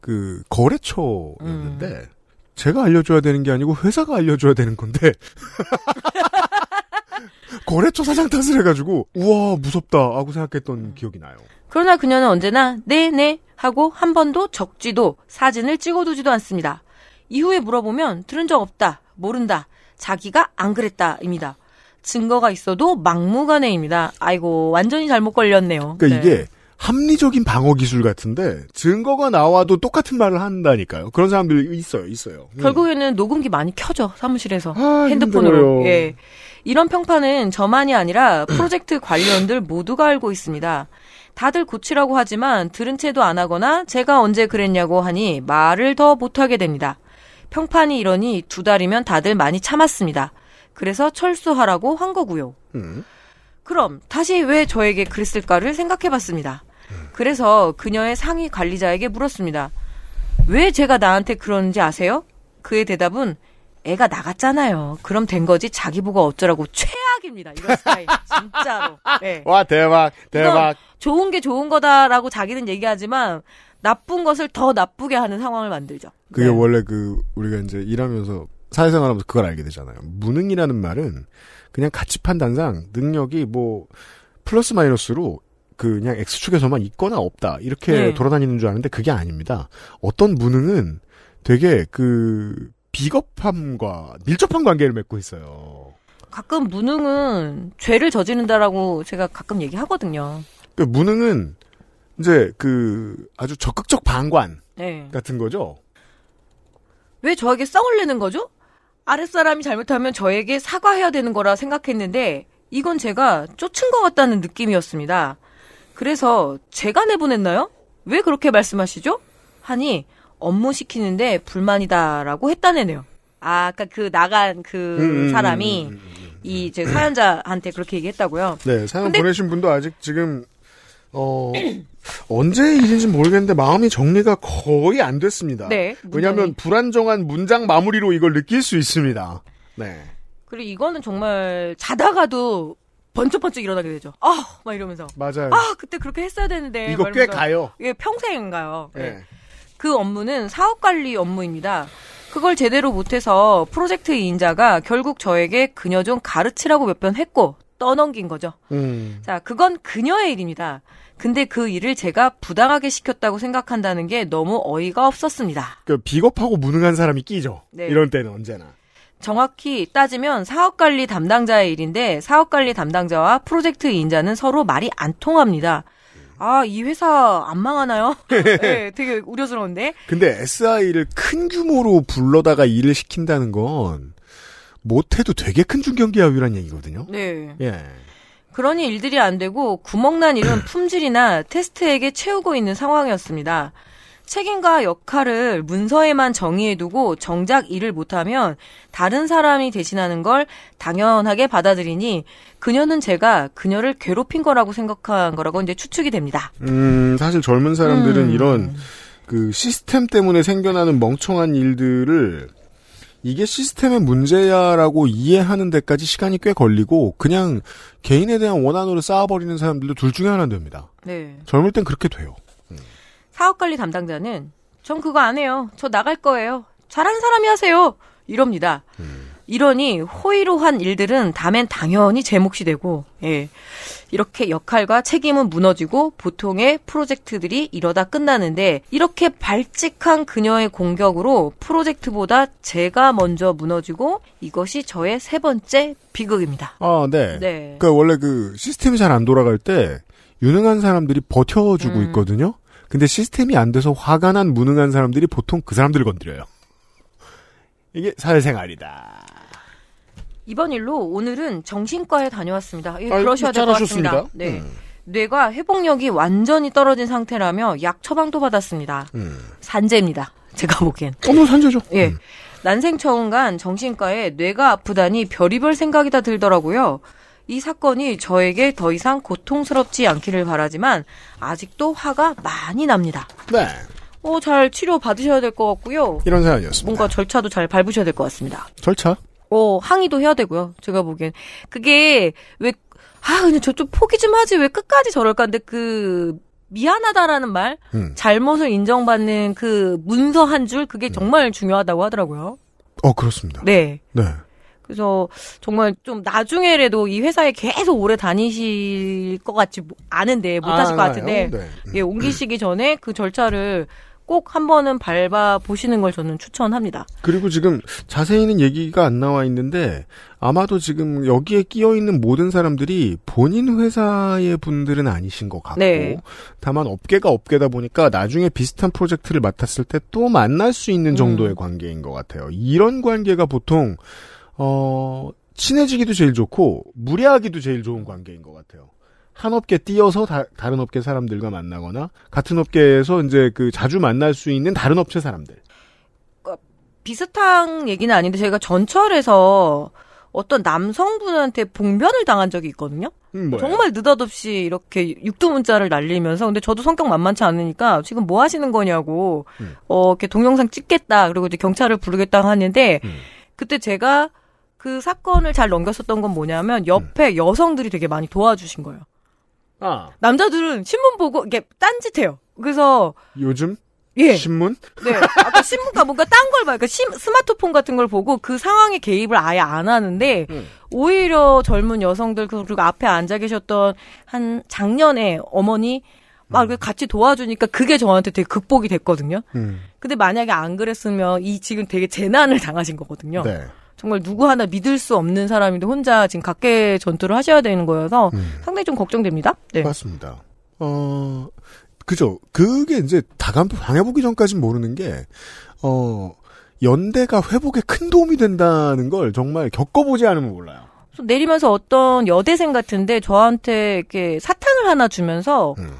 그 거래처였는데 제가 알려줘야 되는 게 아니고 회사가 알려줘야 되는 건데 거래처 사장 탓을 해가지고 우와 무섭다 하고 생각했던 기억이 나요. 그러나 그녀는 언제나 네네 하고 한 번도 적지도 사진을 찍어두지도 않습니다. 이후에 물어보면 들은 적 없다, 모른다, 자기가 안 그랬다입니다. 증거가 있어도 막무가내입니다. 아이고 완전히 잘못 걸렸네요. 그러니까 네. 이게 합리적인 방어 기술 같은데 증거가 나와도 똑같은 말을 한다니까요. 그런 사람들 있어요, 있어요. 음. 결국에는 녹음기 많이 켜져 사무실에서 아, 핸드폰으로. 예. 이런 평판은 저만이 아니라 프로젝트 관리원들 모두가 알고 있습니다. 다들 고치라고 하지만 들은 채도 안 하거나 제가 언제 그랬냐고 하니 말을 더 못하게 됩니다. 평판이 이러니 두 달이면 다들 많이 참았습니다. 그래서 철수하라고 한 거고요. 음. 그럼 다시 왜 저에게 그랬을까를 생각해 봤습니다. 그래서 그녀의 상위 관리자에게 물었습니다. 왜 제가 나한테 그러는지 아세요? 그의 대답은 애가 나갔잖아요. 그럼 된 거지 자기 보고 어쩌라고 최악입니다. 이런 스타일. 진짜로. 네. 와 대박 대박. 좋은 게 좋은 거다라고 자기는 얘기하지만 나쁜 것을 더 나쁘게 하는 상황을 만들죠. 그게 네. 원래 그 우리가 이제 일하면서 사회생활하면서 그걸 알게 되잖아요. 무능이라는 말은 그냥 가치 판단상 능력이 뭐 플러스 마이너스로 그 그냥 x축에서만 있거나 없다 이렇게 네. 돌아다니는 줄 아는데 그게 아닙니다. 어떤 무능은 되게 그 비겁함과 밀접한 관계를 맺고 있어요. 가끔 무능은 죄를 저지른다라고 제가 가끔 얘기하거든요. 그 무능은 이제 그 아주 적극적 방관 네. 같은 거죠. 왜 저에게 썽을 내는 거죠? 아랫사람이 잘못하면 저에게 사과해야 되는 거라 생각했는데 이건 제가 쫓은 것 같다는 느낌이었습니다. 그래서 제가 내보냈나요? 왜 그렇게 말씀하시죠? 하니 업무 시키는데 불만이다라고 했다네요. 아, 아까 그 나간 그 음, 음, 사람이 음, 음, 음. 이제 사연자한테 그렇게 얘기했다고요. 네, 사연 근데- 보내신 분도 아직 지금 어 언제 일인지 모르겠는데 마음이 정리가 거의 안 됐습니다. 네, 왜냐하면 불안정한 문장 마무리로 이걸 느낄 수 있습니다. 네. 그리고 이거는 정말 자다가도 번쩍번쩍 일어나게 되죠. 아, 막 이러면서 맞아요. 아, 그때 그렇게 했어야 되는데. 이거 막 꽤. 가요. 이게 평생인가요? 네. 네. 그 업무는 사업 관리 업무입니다. 그걸 제대로 못해서 프로젝트 이인자가 결국 저에게 그녀 좀 가르치라고 몇 번 했고 떠넘긴 거죠. 음. 자, 그건 그녀의 일입니다. 근데 그 일을 제가 부당하게 시켰다고 생각한다는 게 너무 어이가 없었습니다. 그 비겁하고 무능한 사람이 끼죠. 네. 이런 때는 언제나. 정확히 따지면 사업 관리 담당자의 일인데 사업 관리 담당자와 프로젝트 이인자는 서로 말이 안 통합니다. 아, 이 회사 안 망하나요? 네, 되게 우려스러운데. 근데 SI를 큰 규모로 불러다가 일을 시킨다는 건 못해도 되게 큰 중견기업이란 얘기거든요. 네. 예. 그러니 일들이 안 되고 구멍난 일은 품질이나 테스트에게 채우고 있는 상황이었습니다. 책임과 역할을 문서에만 정의해두고 정작 일을 못하면 다른 사람이 대신하는 걸 당연하게 받아들이니 그녀는 제가 그녀를 괴롭힌 거라고 생각한 거라고 이제 추측이 됩니다. 음, 사실 젊은 사람들은 음. 이런 그 시스템 때문에 생겨나는 멍청한 일들을 이게 시스템의 문제야라고 이해하는 데까지 시간이 꽤 걸리고 그냥 개인에 대한 원한으로 쌓아버리는 사람들도 둘 중에 하나는 됩니다. 네. 젊을 땐 그렇게 돼요. 사업관리 담당자는 전 그거 안 해요. 저 나갈 거예요. 잘하는 사람이 하세요. 이럽니다. 이러니 호의로한 일들은 다음엔 당연히 제 몫이 되고 예. 이렇게 역할과 책임은 무너지고 보통의 프로젝트들이 이러다 끝나는데 이렇게 발칙한 그녀의 공격으로 프로젝트보다 제가 먼저 무너지고 이것이 저의 세 번째 비극입니다. 아, 네. 네. 그러니까 원래 그 시스템이 잘 안 돌아갈 때 유능한 사람들이 버텨주고 음. 있거든요. 근데 시스템이 안 돼서 화가 난 무능한 사람들이 보통 그 사람들을 건드려요. 이게 사회생활이다. 이번 일로 오늘은 정신과에 다녀왔습니다. 예, 그러셔야 될 것 같습니다. 네. 음. 뇌가 회복력이 완전히 떨어진 상태라며 약 처방도 받았습니다. 음. 산재입니다. 제가 보기엔. 어머 산재죠. 예. 음. 난생 처음 간 정신과에 뇌가 아프다니 별의별 생각이 다 들더라고요. 이 사건이 저에게 더 이상 고통스럽지 않기를 바라지만 아직도 화가 많이 납니다. 네. 어, 잘 치료 받으셔야 될 것 같고요. 이런 사연이었습니다. 뭔가 절차도 잘 밟으셔야 될 것 같습니다. 절차? 어, 항의도 해야 되고요. 제가 보기엔. 그게, 왜, 아, 그냥 저좀 포기 좀 하지. 왜 끝까지 저럴까? 근데 그, 미안하다라는 말, 음. 잘못을 인정받는 그 문서 한 줄, 그게 정말 중요하다고 하더라고요. 어 그렇습니다. 네. 네. 그래서 정말 좀 나중에라도 이 회사에 계속 오래 다니실 것 같지 뭐- 않은데, 못 하실 것 아, 같은데, 네. 음. 예, 옮기시기 전에 그 절차를 꼭 한 번은 밟아 보시는 걸 저는 추천합니다. 그리고 지금 자세히는 얘기가 안 나와 있는데 아마도 지금 여기에 끼어 있는 모든 사람들이 본인 회사의 분들은 아니신 것 같고 네. 다만 업계가 업계다 보니까 나중에 비슷한 프로젝트를 맡았을 때 또 만날 수 있는 정도의 음. 관계인 것 같아요. 이런 관계가 보통 어 친해지기도 제일 좋고 무례하기도 제일 좋은 관계인 것 같아요. 한 업계 뛰어서 다, 른 업계 사람들과 만나거나 같은 업계에서 이제 그 자주 만날 수 있는 다른 업체 사람들. 비슷한 얘기는 아닌데 제가 전철에서 어떤 남성분한테 봉변을 당한 적이 있거든요. 음, 뭐예요? 정말 느닷없이 이렇게 육두문자를 날리면서 근데 저도 성격 만만치 않으니까 지금 뭐 하시는 거냐고 음. 어 이렇게 동영상 찍겠다 그리고 이제 경찰을 부르겠다 하는데 음. 그때 제가 그 사건을 잘 넘겼었던 건 뭐냐면 옆에 음. 여성들이 되게 많이 도와주신 거예요. 아 남자들은 신문 보고 이게 딴짓해요. 그래서 요즘 예. 신문? 네. 아까 신문가 뭔가 딴 걸 봐. 그러니까 심- 스마트폰 같은 걸 보고 그 상황에 개입을 아예 안 하는데 음. 오히려 젊은 여성들 그리고 앞에 앉아 계셨던 한 작년에 어머니 막 이렇게 같이 도와주니까 그게 저한테 되게 극복이 됐거든요. 음. 근데 만약에 안 그랬으면 이 지금 되게 재난을 당하신 거거든요. 네. 정말 누구 하나 믿을 수 없는 사람인데 혼자 지금 각계 전투를 하셔야 되는 거여서 음. 상당히 좀 걱정됩니다. 네. 맞습니다. 어, 그죠. 그게 이제 다감 당해보기 전까진 모르는 게, 어, 연대가 회복에 큰 도움이 된다는 걸 정말 겪어보지 않으면 몰라요. 내리면서 어떤 여대생 같은데 저한테 이렇게 사탕을 하나 주면서 음.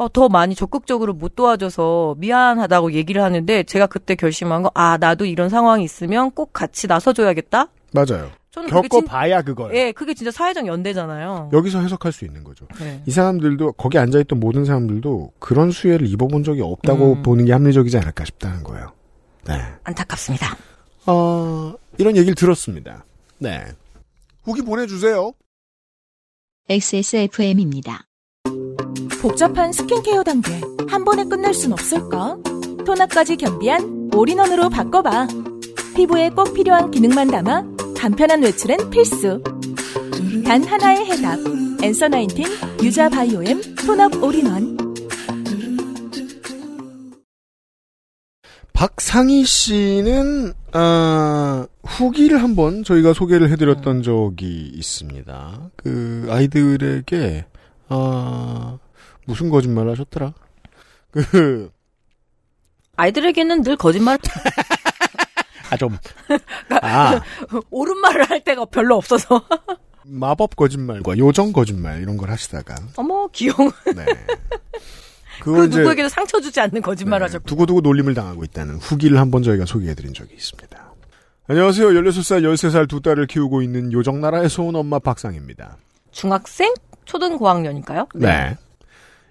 어, 더 많이 적극적으로 못 도와줘서 미안하다고 얘기를 하는데 제가 그때 결심한 거, 아, 나도 이런 상황이 있으면 꼭 같이 나서줘야겠다? 맞아요. 저는 겪어봐야 그걸. 예, 그게 진짜 사회적 연대잖아요. 여기서 해석할 수 있는 거죠. 네. 이 사람들도, 거기 앉아있던 모든 사람들도 그런 수혜를 입어본 적이 없다고 음. 보는 게 합리적이지 않을까 싶다는 거예요. 네. 안타깝습니다. 어, 이런 얘기를 들었습니다. 네. 후기 보내주세요. XSFM입니다. 복잡한 스킨케어 단계 한 번에 끝낼 순 없을까? 토너까지 겸비한 올인원으로 바꿔봐. 피부에 꼭 필요한 기능만 담아 간편한 외출엔 필수. 단 하나의 해답. 엔서 나인틴 유자 바이오엠 톤업 올인원. 박상희 씨는 아, 후기를 한번 저희가 소개를 해드렸던 적이 있습니다. 그 아이들에게 아, 무슨 거짓말을 하셨더라? 그 아이들에게는 늘 거짓말, 아, 좀. 아, 옳은 말을 할 때가 별로 없어서. 마법 거짓말과 요정 거짓말 이런 걸 하시다가 어머, 귀여워. 네. 그 누구에게도 상처 주지 않는 거짓말을 네, 하셨고. 두고두고 놀림을 당하고 있다는 후기를 한번 저희가 소개해드린 적이 있습니다. 안녕하세요. 16살, 13살 두 딸을 키우고 있는 요정나라에서 온 엄마 박상입니다. 중학생? 초등 고학년일까요? 네.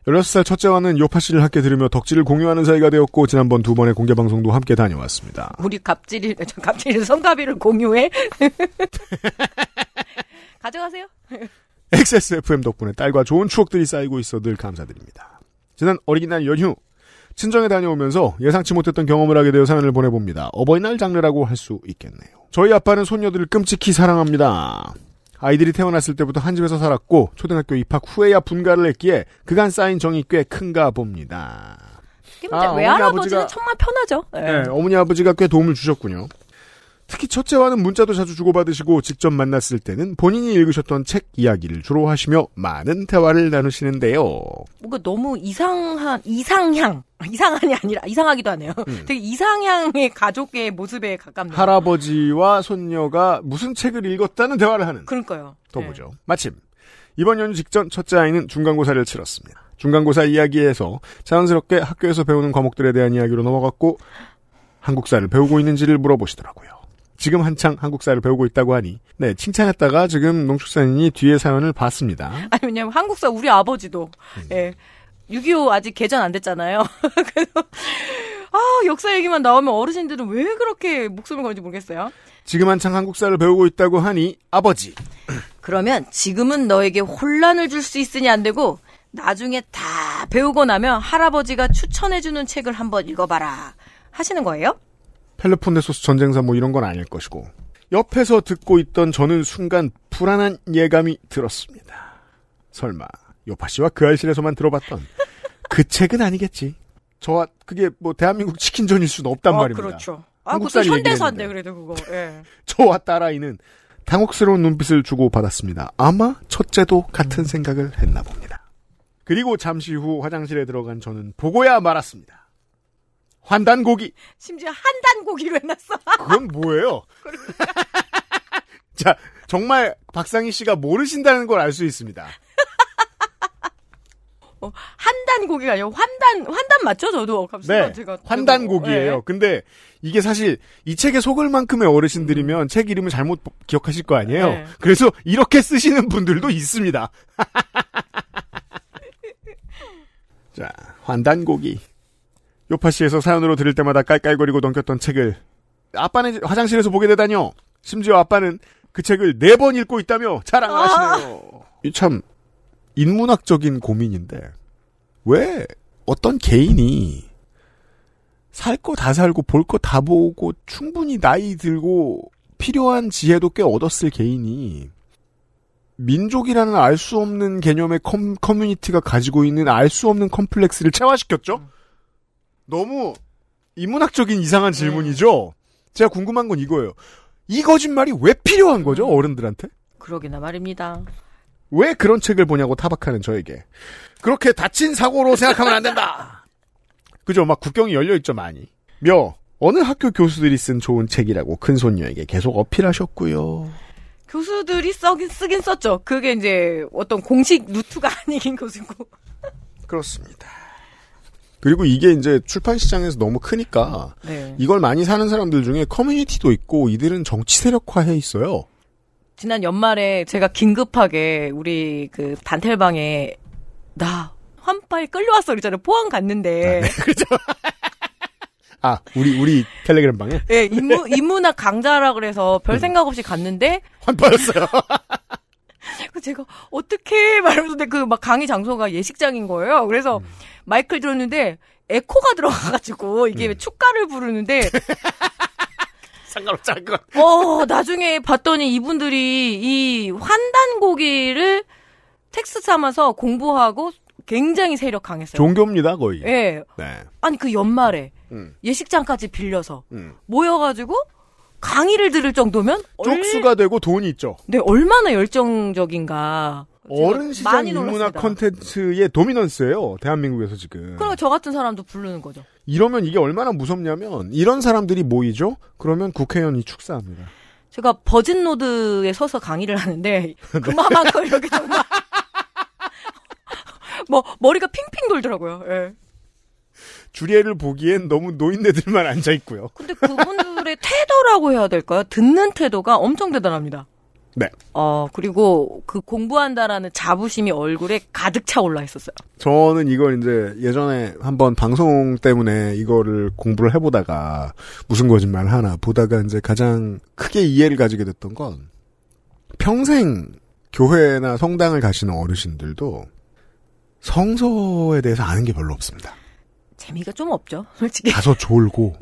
16살 첫째와는 요파 씨를 함께 들으며 덕질을 공유하는 사이가 되었고 지난번 두 번의 공개 방송도 함께 다녀왔습니다. 우리 갑질이, 저 갑질이 성가비를 공유해? 가져가세요. XSFM 덕분에 딸과 좋은 추억들이 쌓이고 있어 늘 감사드립니다. 지난 어린이날 연휴 친정에 다녀오면서 예상치 못했던 경험을 하게 되어 사연을 보내봅니다. 어버이날 장르라고 할 수 있겠네요. 저희 아빠는 손녀들을 끔찍히 사랑합니다. 아이들이 태어났을 때부터 한 집에서 살았고 초등학교 입학 후에야 분가를 했기에 그간 쌓인 정이 꽤 큰가 봅니다. 아, 뭐 어머니, 외할아버지는 아버지가- 정말 편하죠. 네. 네, 어머니 아버지가 꽤 도움을 주셨군요. 특히 첫째와는 문자도 자주 주고받으시고 직접 만났을 때는 본인이 읽으셨던 책 이야기를 주로 하시며 많은 대화를 나누시는데요. 뭔가 너무 이상한, 이상향. 이상한이 아니라, 이상하기도 하네요. 되게 이상향의 가족의 모습에 가깝네요. 할아버지와 손녀가 무슨 책을 읽었다는 대화를 하는 그러니까요. 또 네. 보죠. 마침 이번 연휴 직전 첫째 아이는 중간고사를 치렀습니다. 중간고사 이야기에서 자연스럽게 학교에서 배우는 과목들에 대한 이야기로 넘어갔고 한국사를 배우고 있는지를 물어보시더라고요. 지금 한창 한국사를 배우고 있다고 하니 네 칭찬했다가 지금 농축산인이 뒤에 사연을 봤습니다. 아니, 왜냐면 한국사 우리 아버지도, 음. 예. 6.25 아직 개전 안 됐잖아요. 그래서, 아, 역사 얘기만 나오면 어르신들은 왜 그렇게 목숨을 걸지 모르겠어요. 지금 한창 한국사를 배우고 있다고 하니 아버지 그러면 지금은 너에게 혼란을 줄 수 있으니 안 되고, 나중에 다 배우고 나면 할아버지가 추천해주는 책을 한번 읽어봐라. 하시는 거예요? 펠로폰네소스 전쟁사 뭐 이런 건 아닐 것이고 옆에서 듣고 있던 저는 순간 불안한 예감이 들었습니다. 설마 요파 씨와 그 알실에서만 들어봤던 그 책은 아니겠지. 저와 그게 뭐 대한민국 치킨전일 수는 없단 아, 말입니다. 그렇죠. 아, 그것도 현대사인데. 그래도 그거. 예. 저와 딸아이는 당혹스러운 눈빛을 주고 받았습니다. 아마 첫째도 같은 생각을 했나 봅니다. 그리고 잠시 후 화장실에 들어간 저는 보고야 말았습니다. 환단고기 심지어 한 단고기로 해놨어. 그건 뭐예요? 자, 정말 박상희 씨가 모르신다는 걸 알 수 있습니다. 어, 한단 고기가 아니고 환단 환단 맞죠? 저도 갑자기 네, 제가 환단곡이에요. 네. 근데 이게 사실 이 책에 속을 만큼의 어르신들이면 책 이름을 잘못 기억하실 거 아니에요. 네. 그래서 이렇게 쓰시는 분들도 있습니다. 자, 환단곡이. 요파시에서 사연으로 들을 때마다 깔깔거리고 넘겼던 책을 아빠는 화장실에서 보게 되다뇨. 심지어 아빠는 그 책을 네 번 읽고 있다며 자랑하시네요. 이참 인문학적인 고민인데 왜 어떤 개인이 살 거 다 살고 볼 거 다 보고 충분히 나이 들고 필요한 지혜도 꽤 얻었을 개인이 민족이라는 알 수 없는 개념의 컴, 커뮤니티가 가지고 있는 알 수 없는 컴플렉스를 체화시켰죠? 너무 인문학적인 이상한 질문이죠? 제가 궁금한 건 이거예요. 이 거짓말이 왜 필요한 거죠, 어른들한테? 그러게나 말입니다. 왜 그런 책을 보냐고 타박하는 저에게. 그렇게 닫힌 사고로 생각하면 안 된다! 그죠? 막 국경이 열려있죠, 많이. 며, 어느 학교 교수들이 쓴 좋은 책이라고 큰손녀에게 계속 어필하셨고요. 교수들이 써긴 쓰긴 썼죠. 그게 이제 어떤 공식 루트가 아니긴 교수고. 그렇습니다. 그리고 이게 이제 출판 시장에서 너무 크니까 네. 이걸 많이 사는 사람들 중에 커뮤니티도 있고 이들은 정치 세력화해 있어요. 지난 연말에 제가 긴급하게 우리 그 단텔방에 나 환빨 끌려왔어 그랬잖아요. 포항 갔는데 아, 우리 우리 텔레그램 방에 예, 인문 인문학 강좌라 그래서 음. 별 생각 없이 갔는데 환빠였어요. 그 제가 어떻게 말하면서 그막 강의 장소가 예식장인 거예요. 그래서 음. 마이크를 들었는데 에코가 들어가가지고 이게 음. 축가를 부르는데 상관없지 않고. 어 나중에 봤더니 이분들이 이 환단고기를 텍스트 삼아서 공부하고 굉장히 세력 강했어요. 종교입니다, 거의. 예. 네. 아니 그 연말에 음, 예식장까지 빌려서 음. 모여가지고 강의를 들을 정도면 얼- 쪽수가 되고 돈이 있죠. 네 얼마나 열정적인가. 어른 시장 인문학. 컨텐츠의 도미넌스예요. 대한민국에서 지금. 그러니까 저 같은 사람도 부르는 거죠. 이러면 이게 얼마나 무섭냐면 이런 사람들이 모이죠. 그러면 국회의원이 축사합니다. 제가 버진 로드에 서서 강의를 하는데 그만큼 이렇게 정말 뭐 머리가 핑핑 돌더라고요. 예. 주례를 보기엔 너무 노인네들만 앉아 있고요. 근데 그분들의 태도라고 해야 될까요? 듣는 태도가 엄청 대단합니다. 네. 어, 그리고 그 공부한다라는 자부심이 얼굴에 가득 차 올라 있었어요. 저는 이걸 이제 예전에 한번 방송 때문에 이거를 공부를 해보다가 무슨 거짓말 하나 보다가 이제 가장 크게 이해를 가지게 됐던 건 평생 교회나 성당을 가시는 어르신들도 성서에 대해서 아는 게 별로 없습니다. 재미가 좀 없죠, 솔직히. 가서 졸고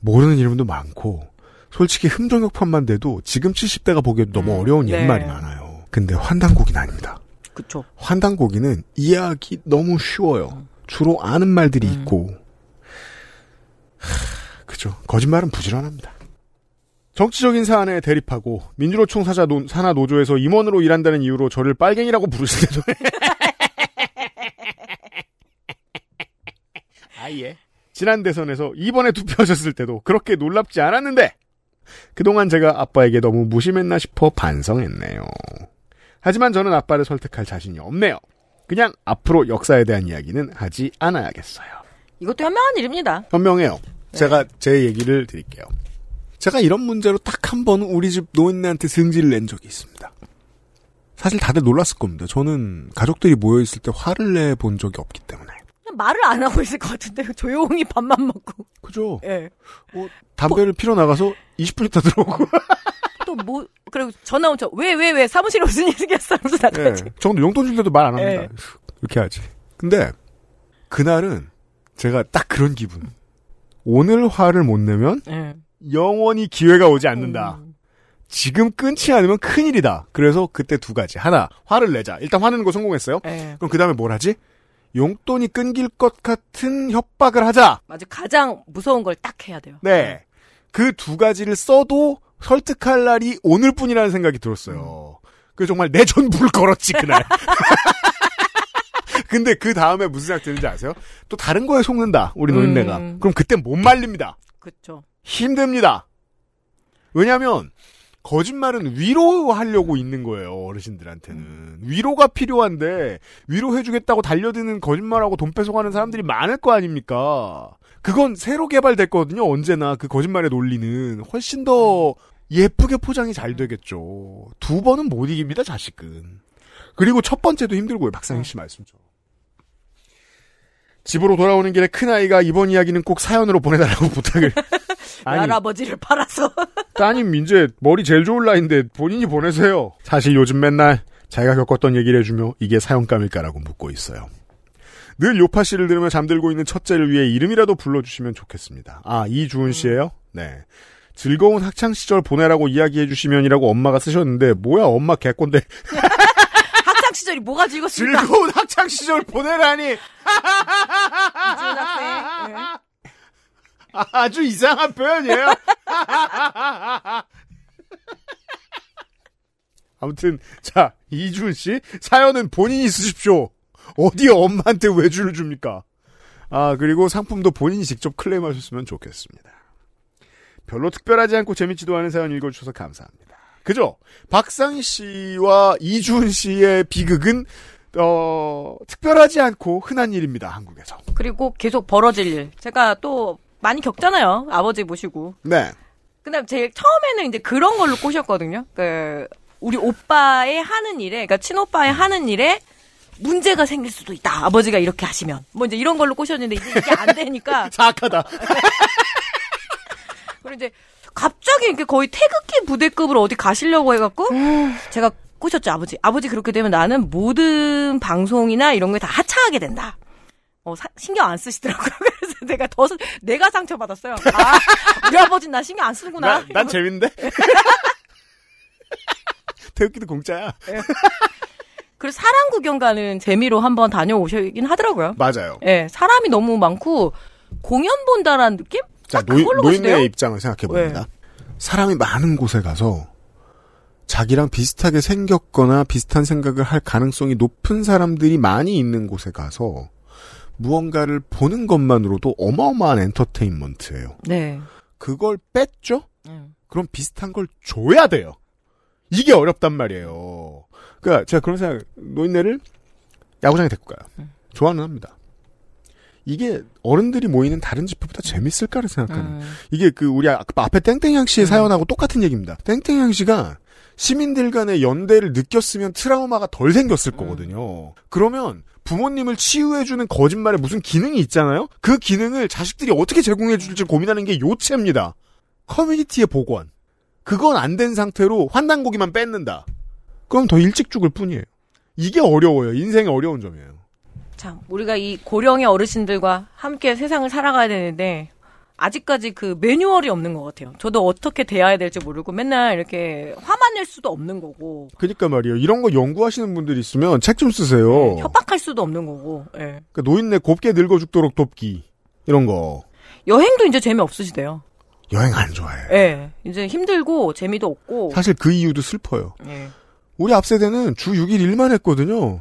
모르는 이름도 많고 솔직히 흠정역판만 돼도 지금 70대가 보기에도 너무 음, 어려운 네. 옛말이 많아요. 근데 환단고기는 아닙니다. 그쵸. 환단고기는 이해하기 너무 쉬워요. 주로 아는 말들이 있고 하, 그죠. 거짓말은 부지런합니다. 정치적인 사안에 대립하고 민주노 총 사자 노- 산하 노조에서 임원으로 일한다는 이유로 저를 빨갱이라고 부르실 때도 아예 지난 대선에서 이번에 투표하셨을 때도 그렇게 놀랍지 않았는데 그동안 제가 아빠에게 너무 무심했나 싶어 반성했네요. 하지만 저는 아빠를 설득할 자신이 없네요. 그냥 앞으로 역사에 대한 이야기는 하지 않아야겠어요. 이것도 현명한 일입니다. 현명해요. 제가 제 얘기를 드릴게요. 제가 이런 문제로 딱 한 번 우리 집 노인네한테 승질을 낸 적이 있습니다. 사실 다들 놀랐을 겁니다. 저는 가족들이 모여있을 때 화를 내 본 적이 없기 때문에. 말을 안 하고 있을 것 같은데 조용히 밥만 먹고. 그죠? 예. 담배를 피러 나가서 20분 있다 들어오고. 또 뭐 그리고 전화 오죠. 왜왜 왜 사무실에 무슨 일 생겼어? 하면서 예. 나가지. 저도 용돈 줄 때도 말 안 합니다. 예. 이렇게 하지. 근데 그날은 제가 딱 그런 기분. 오늘 화를 못 내면 예. 영원히 기회가 오지 않는다. 음. 지금 끊지 않으면 큰일이다. 그래서 그때 두 가지. 하나, 화를 내자. 일단 화내는 거 성공했어요. 예. 그럼 그 다음에 뭘 하지? 용돈이 끊길 것 같은 협박을 하자. 맞아. 가장 무서운 걸 딱 해야 돼요. 네. 그 두 가지를 써도 설득할 날이 오늘뿐이라는 생각이 들었어요. 그 정말 내 전부를 걸었지, 그날. 근데 그 다음에 무슨 생각 드는지 아세요? 또 다른 거에 속는다, 우리 노인네가. 음. 그럼 그때 못 말립니다. 그쵸. 힘듭니다. 왜냐하면 거짓말은 위로하려고 있는 거예요 어르신들한테는 위로가 필요한데 위로해주겠다고 달려드는 거짓말하고 돈 뺏어가는 사람들이 많을 거 아닙니까? 그건 새로 개발됐거든요 언제나 그 거짓말의 논리는 훨씬 더 예쁘게 포장이 잘 되겠죠. 두 번은 못 이깁니다 자식은. 그리고 첫 번째도 힘들고요 박상희 씨 말씀처럼. 집으로 돌아오는 길에 큰아이가 이번 이야기는 꼭 사연으로 보내달라고 부탁을. 아니, 할아버지를 팔아서. 따님 이제 머리 제일 좋을 나이인데 본인이 보내세요. 사실 요즘 맨날 자기가 겪었던 얘기를 해주며 이게 사연감일까라고 묻고 있어요. 늘 요파 씨를 들으며 잠들고 있는 첫째를 위해 이름이라도 불러주시면 좋겠습니다. 아 이주은 씨예요? 네. 즐거운 학창 시절 보내라고 이야기해 주시면이라고 엄마가 쓰셨는데 뭐야 엄마 개꼰데 학창 시절이 뭐가 즐겁습니까? 즐거운 학창 시절 보내라니 이지은 학생. 예. 아주 이상한 표현이에요. 아무튼 자 이준 씨 사연은 본인이 쓰십시오. 어디 엄마한테 외주를 줍니까? 아 그리고 상품도 본인이 직접 클레임하셨으면 좋겠습니다. 별로 특별하지 않고 재밌지도 않은 사연 읽어주셔서 감사합니다. 그죠? 박상희 씨와 이준 씨의 비극은 어 특별하지 않고 흔한 일입니다 한국에서. 그리고 계속 벌어질 일. 제가 또 많이 겪잖아요. 아버지 모시고. 네. 근데 제일 처음에는 이제 그런 걸로 꼬셨거든요. 그 우리 오빠의 하는 일에, 그러니까 친오빠의 하는 일에 문제가 생길 수도 있다. 아버지가 이렇게 하시면. 뭐 이제 이런 걸로 꼬셨는데 이제 이게 안 되니까. 사악하다. 그리고 이제 갑자기 이렇게 거의 태극기 부대급으로 어디 가시려고 해갖고 제가 꼬셨죠 아버지. 아버지 그렇게 되면 나는 모든 방송이나 이런 거에 다 하차하게 된다. 어, 사- 신경 안 쓰시더라고요. 그래서 내가 더, 스- 내가 상처 받았어요. 아, 우리 아버지는 나 신경 안 쓰는구나. 나, 난 재밌는데? 태극기도 공짜야. 그래서 사람 구경 가는 재미로 한번 다녀오시긴 하더라고요. 맞아요. 예, 사람이 너무 많고 공연 본다라는 느낌? 자, 딱 노인, 노인의? 입장을 생각해 봅니다. 사람이 많은 곳에 가서 자기랑 비슷하게 생겼거나 비슷한 생각을 할 가능성이 높은 사람들이 많이 있는 곳에 가서 무언가를 보는 것만으로도 어마어마한 엔터테인먼트예요. 네. 그걸 뺐죠? 음. 그럼 비슷한 걸 줘야 돼요. 이게 어렵단 말이에요. 그러니까 제가 그런 생각, 노인네를 야구장에 데리고 가요. 좋아는 합니다. 이게 어른들이 모이는 다른 집회보다 재밌을까를 생각하는. 음. 이게 그 우리 아- 앞에 땡땡양 씨의 사연하고 똑같은 얘기입니다. 땡땡양 씨가 시민들 간의 연대를 느꼈으면 트라우마가 덜 생겼을 거거든요. 그러면 부모님을 치유해주는 거짓말에 무슨 기능이 있잖아요? 그 기능을 자식들이 어떻게 제공해줄지 고민하는 게 요체입니다. 커뮤니티의 복원. 그건 안 된 상태로 환단고기만 뺏는다. 그럼 더 일찍 죽을 뿐이에요. 이게 어려워요. 인생의 어려운 점이에요. 참, 우리가 이 고령의 어르신들과 함께 세상을 살아가야 되는데, 아직까지 그 매뉴얼이 없는 것 같아요. 저도 어떻게 대해야 될지 모르고 맨날 이렇게 화만 낼 수도 없는 거고, 그러니까 말이에요. 이런 거 연구하시는 분들 있으면 책 좀 쓰세요. 협박할 수도 없는 거고, 예. 그러니까 노인네 곱게 늙어 죽도록 돕기. 이런 거. 여행도 이제 재미 없으시대요. 여행 안 좋아해요. 예. 이제 힘들고 재미도 없고, 사실 그 이유도 슬퍼요. 예. 우리 앞 세대는 주 6일 일만 했거든요.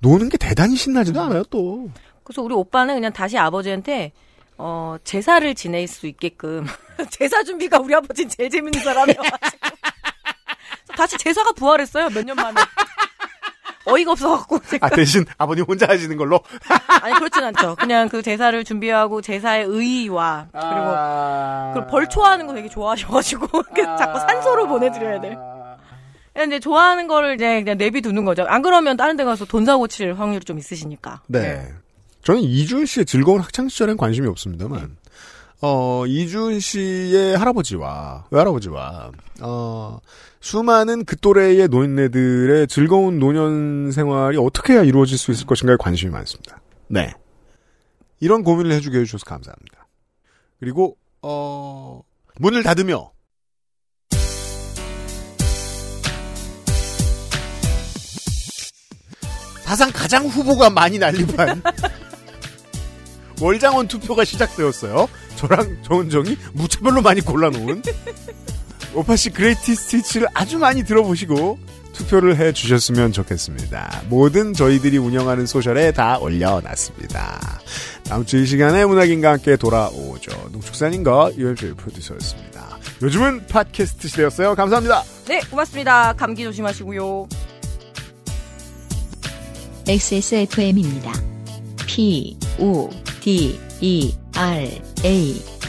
노는 게 대단히 신나지도 않아요, 또. 그래서 우리 오빠는 그냥 다시 아버지한테 어 제사를 지낼 수 있게끔 제사 준비가 우리 아버지는 제일 재밌는 사람이어가지고 다시 제사가 부활했어요 몇 년 만에 어이가 없어갖고 제가 아, 대신 아버님 혼자 하시는 걸로? 아니 그렇진 않죠 그냥 그 제사를 준비하고 제사의 의의와 그리고 그리고 벌 초하는 거 되게 좋아하셔가지고 이렇게 자꾸 산소로 보내드려야 돼. 근데 좋아하는 거를 이제 그냥 내비두는 거죠. 안 그러면 다른 데 가서 돈 사고 칠 확률이 좀 있으시니까. 네. 저는 이준 씨의 즐거운 학창 시절엔 관심이 없습니다만, 어, 이준 씨의 할아버지와, 외할아버지와, 어, 수많은 그 또래의 노인네들의 즐거운 노년 생활이 어떻게 해야 이루어질 수 있을 것인가에 관심이 많습니다. 네. 이런 고민을 해주게 해주셔서 감사합니다. 그리고, 어, 문을 닫으며, 사상 가장 후보가 많이 날림한 월장원 투표가 시작되었어요. 저랑 정은정이 무차별로 많이 골라놓은 요팟시 greatest hits를 아주 많이 들어보시고 투표를 해주셨으면 좋겠습니다. 모든 저희들이 운영하는 소셜에 다 올려놨습니다. 다음 주 이 시간에 문학인과 함께 돌아오죠. 농축산인과 유현주의 프로듀서였습니다. 요즘은 팟캐스트 시대였어요. 감사합니다. 네, 고맙습니다. 감기 조심하시고요. XSFM입니다. P, O, D, E, R, A.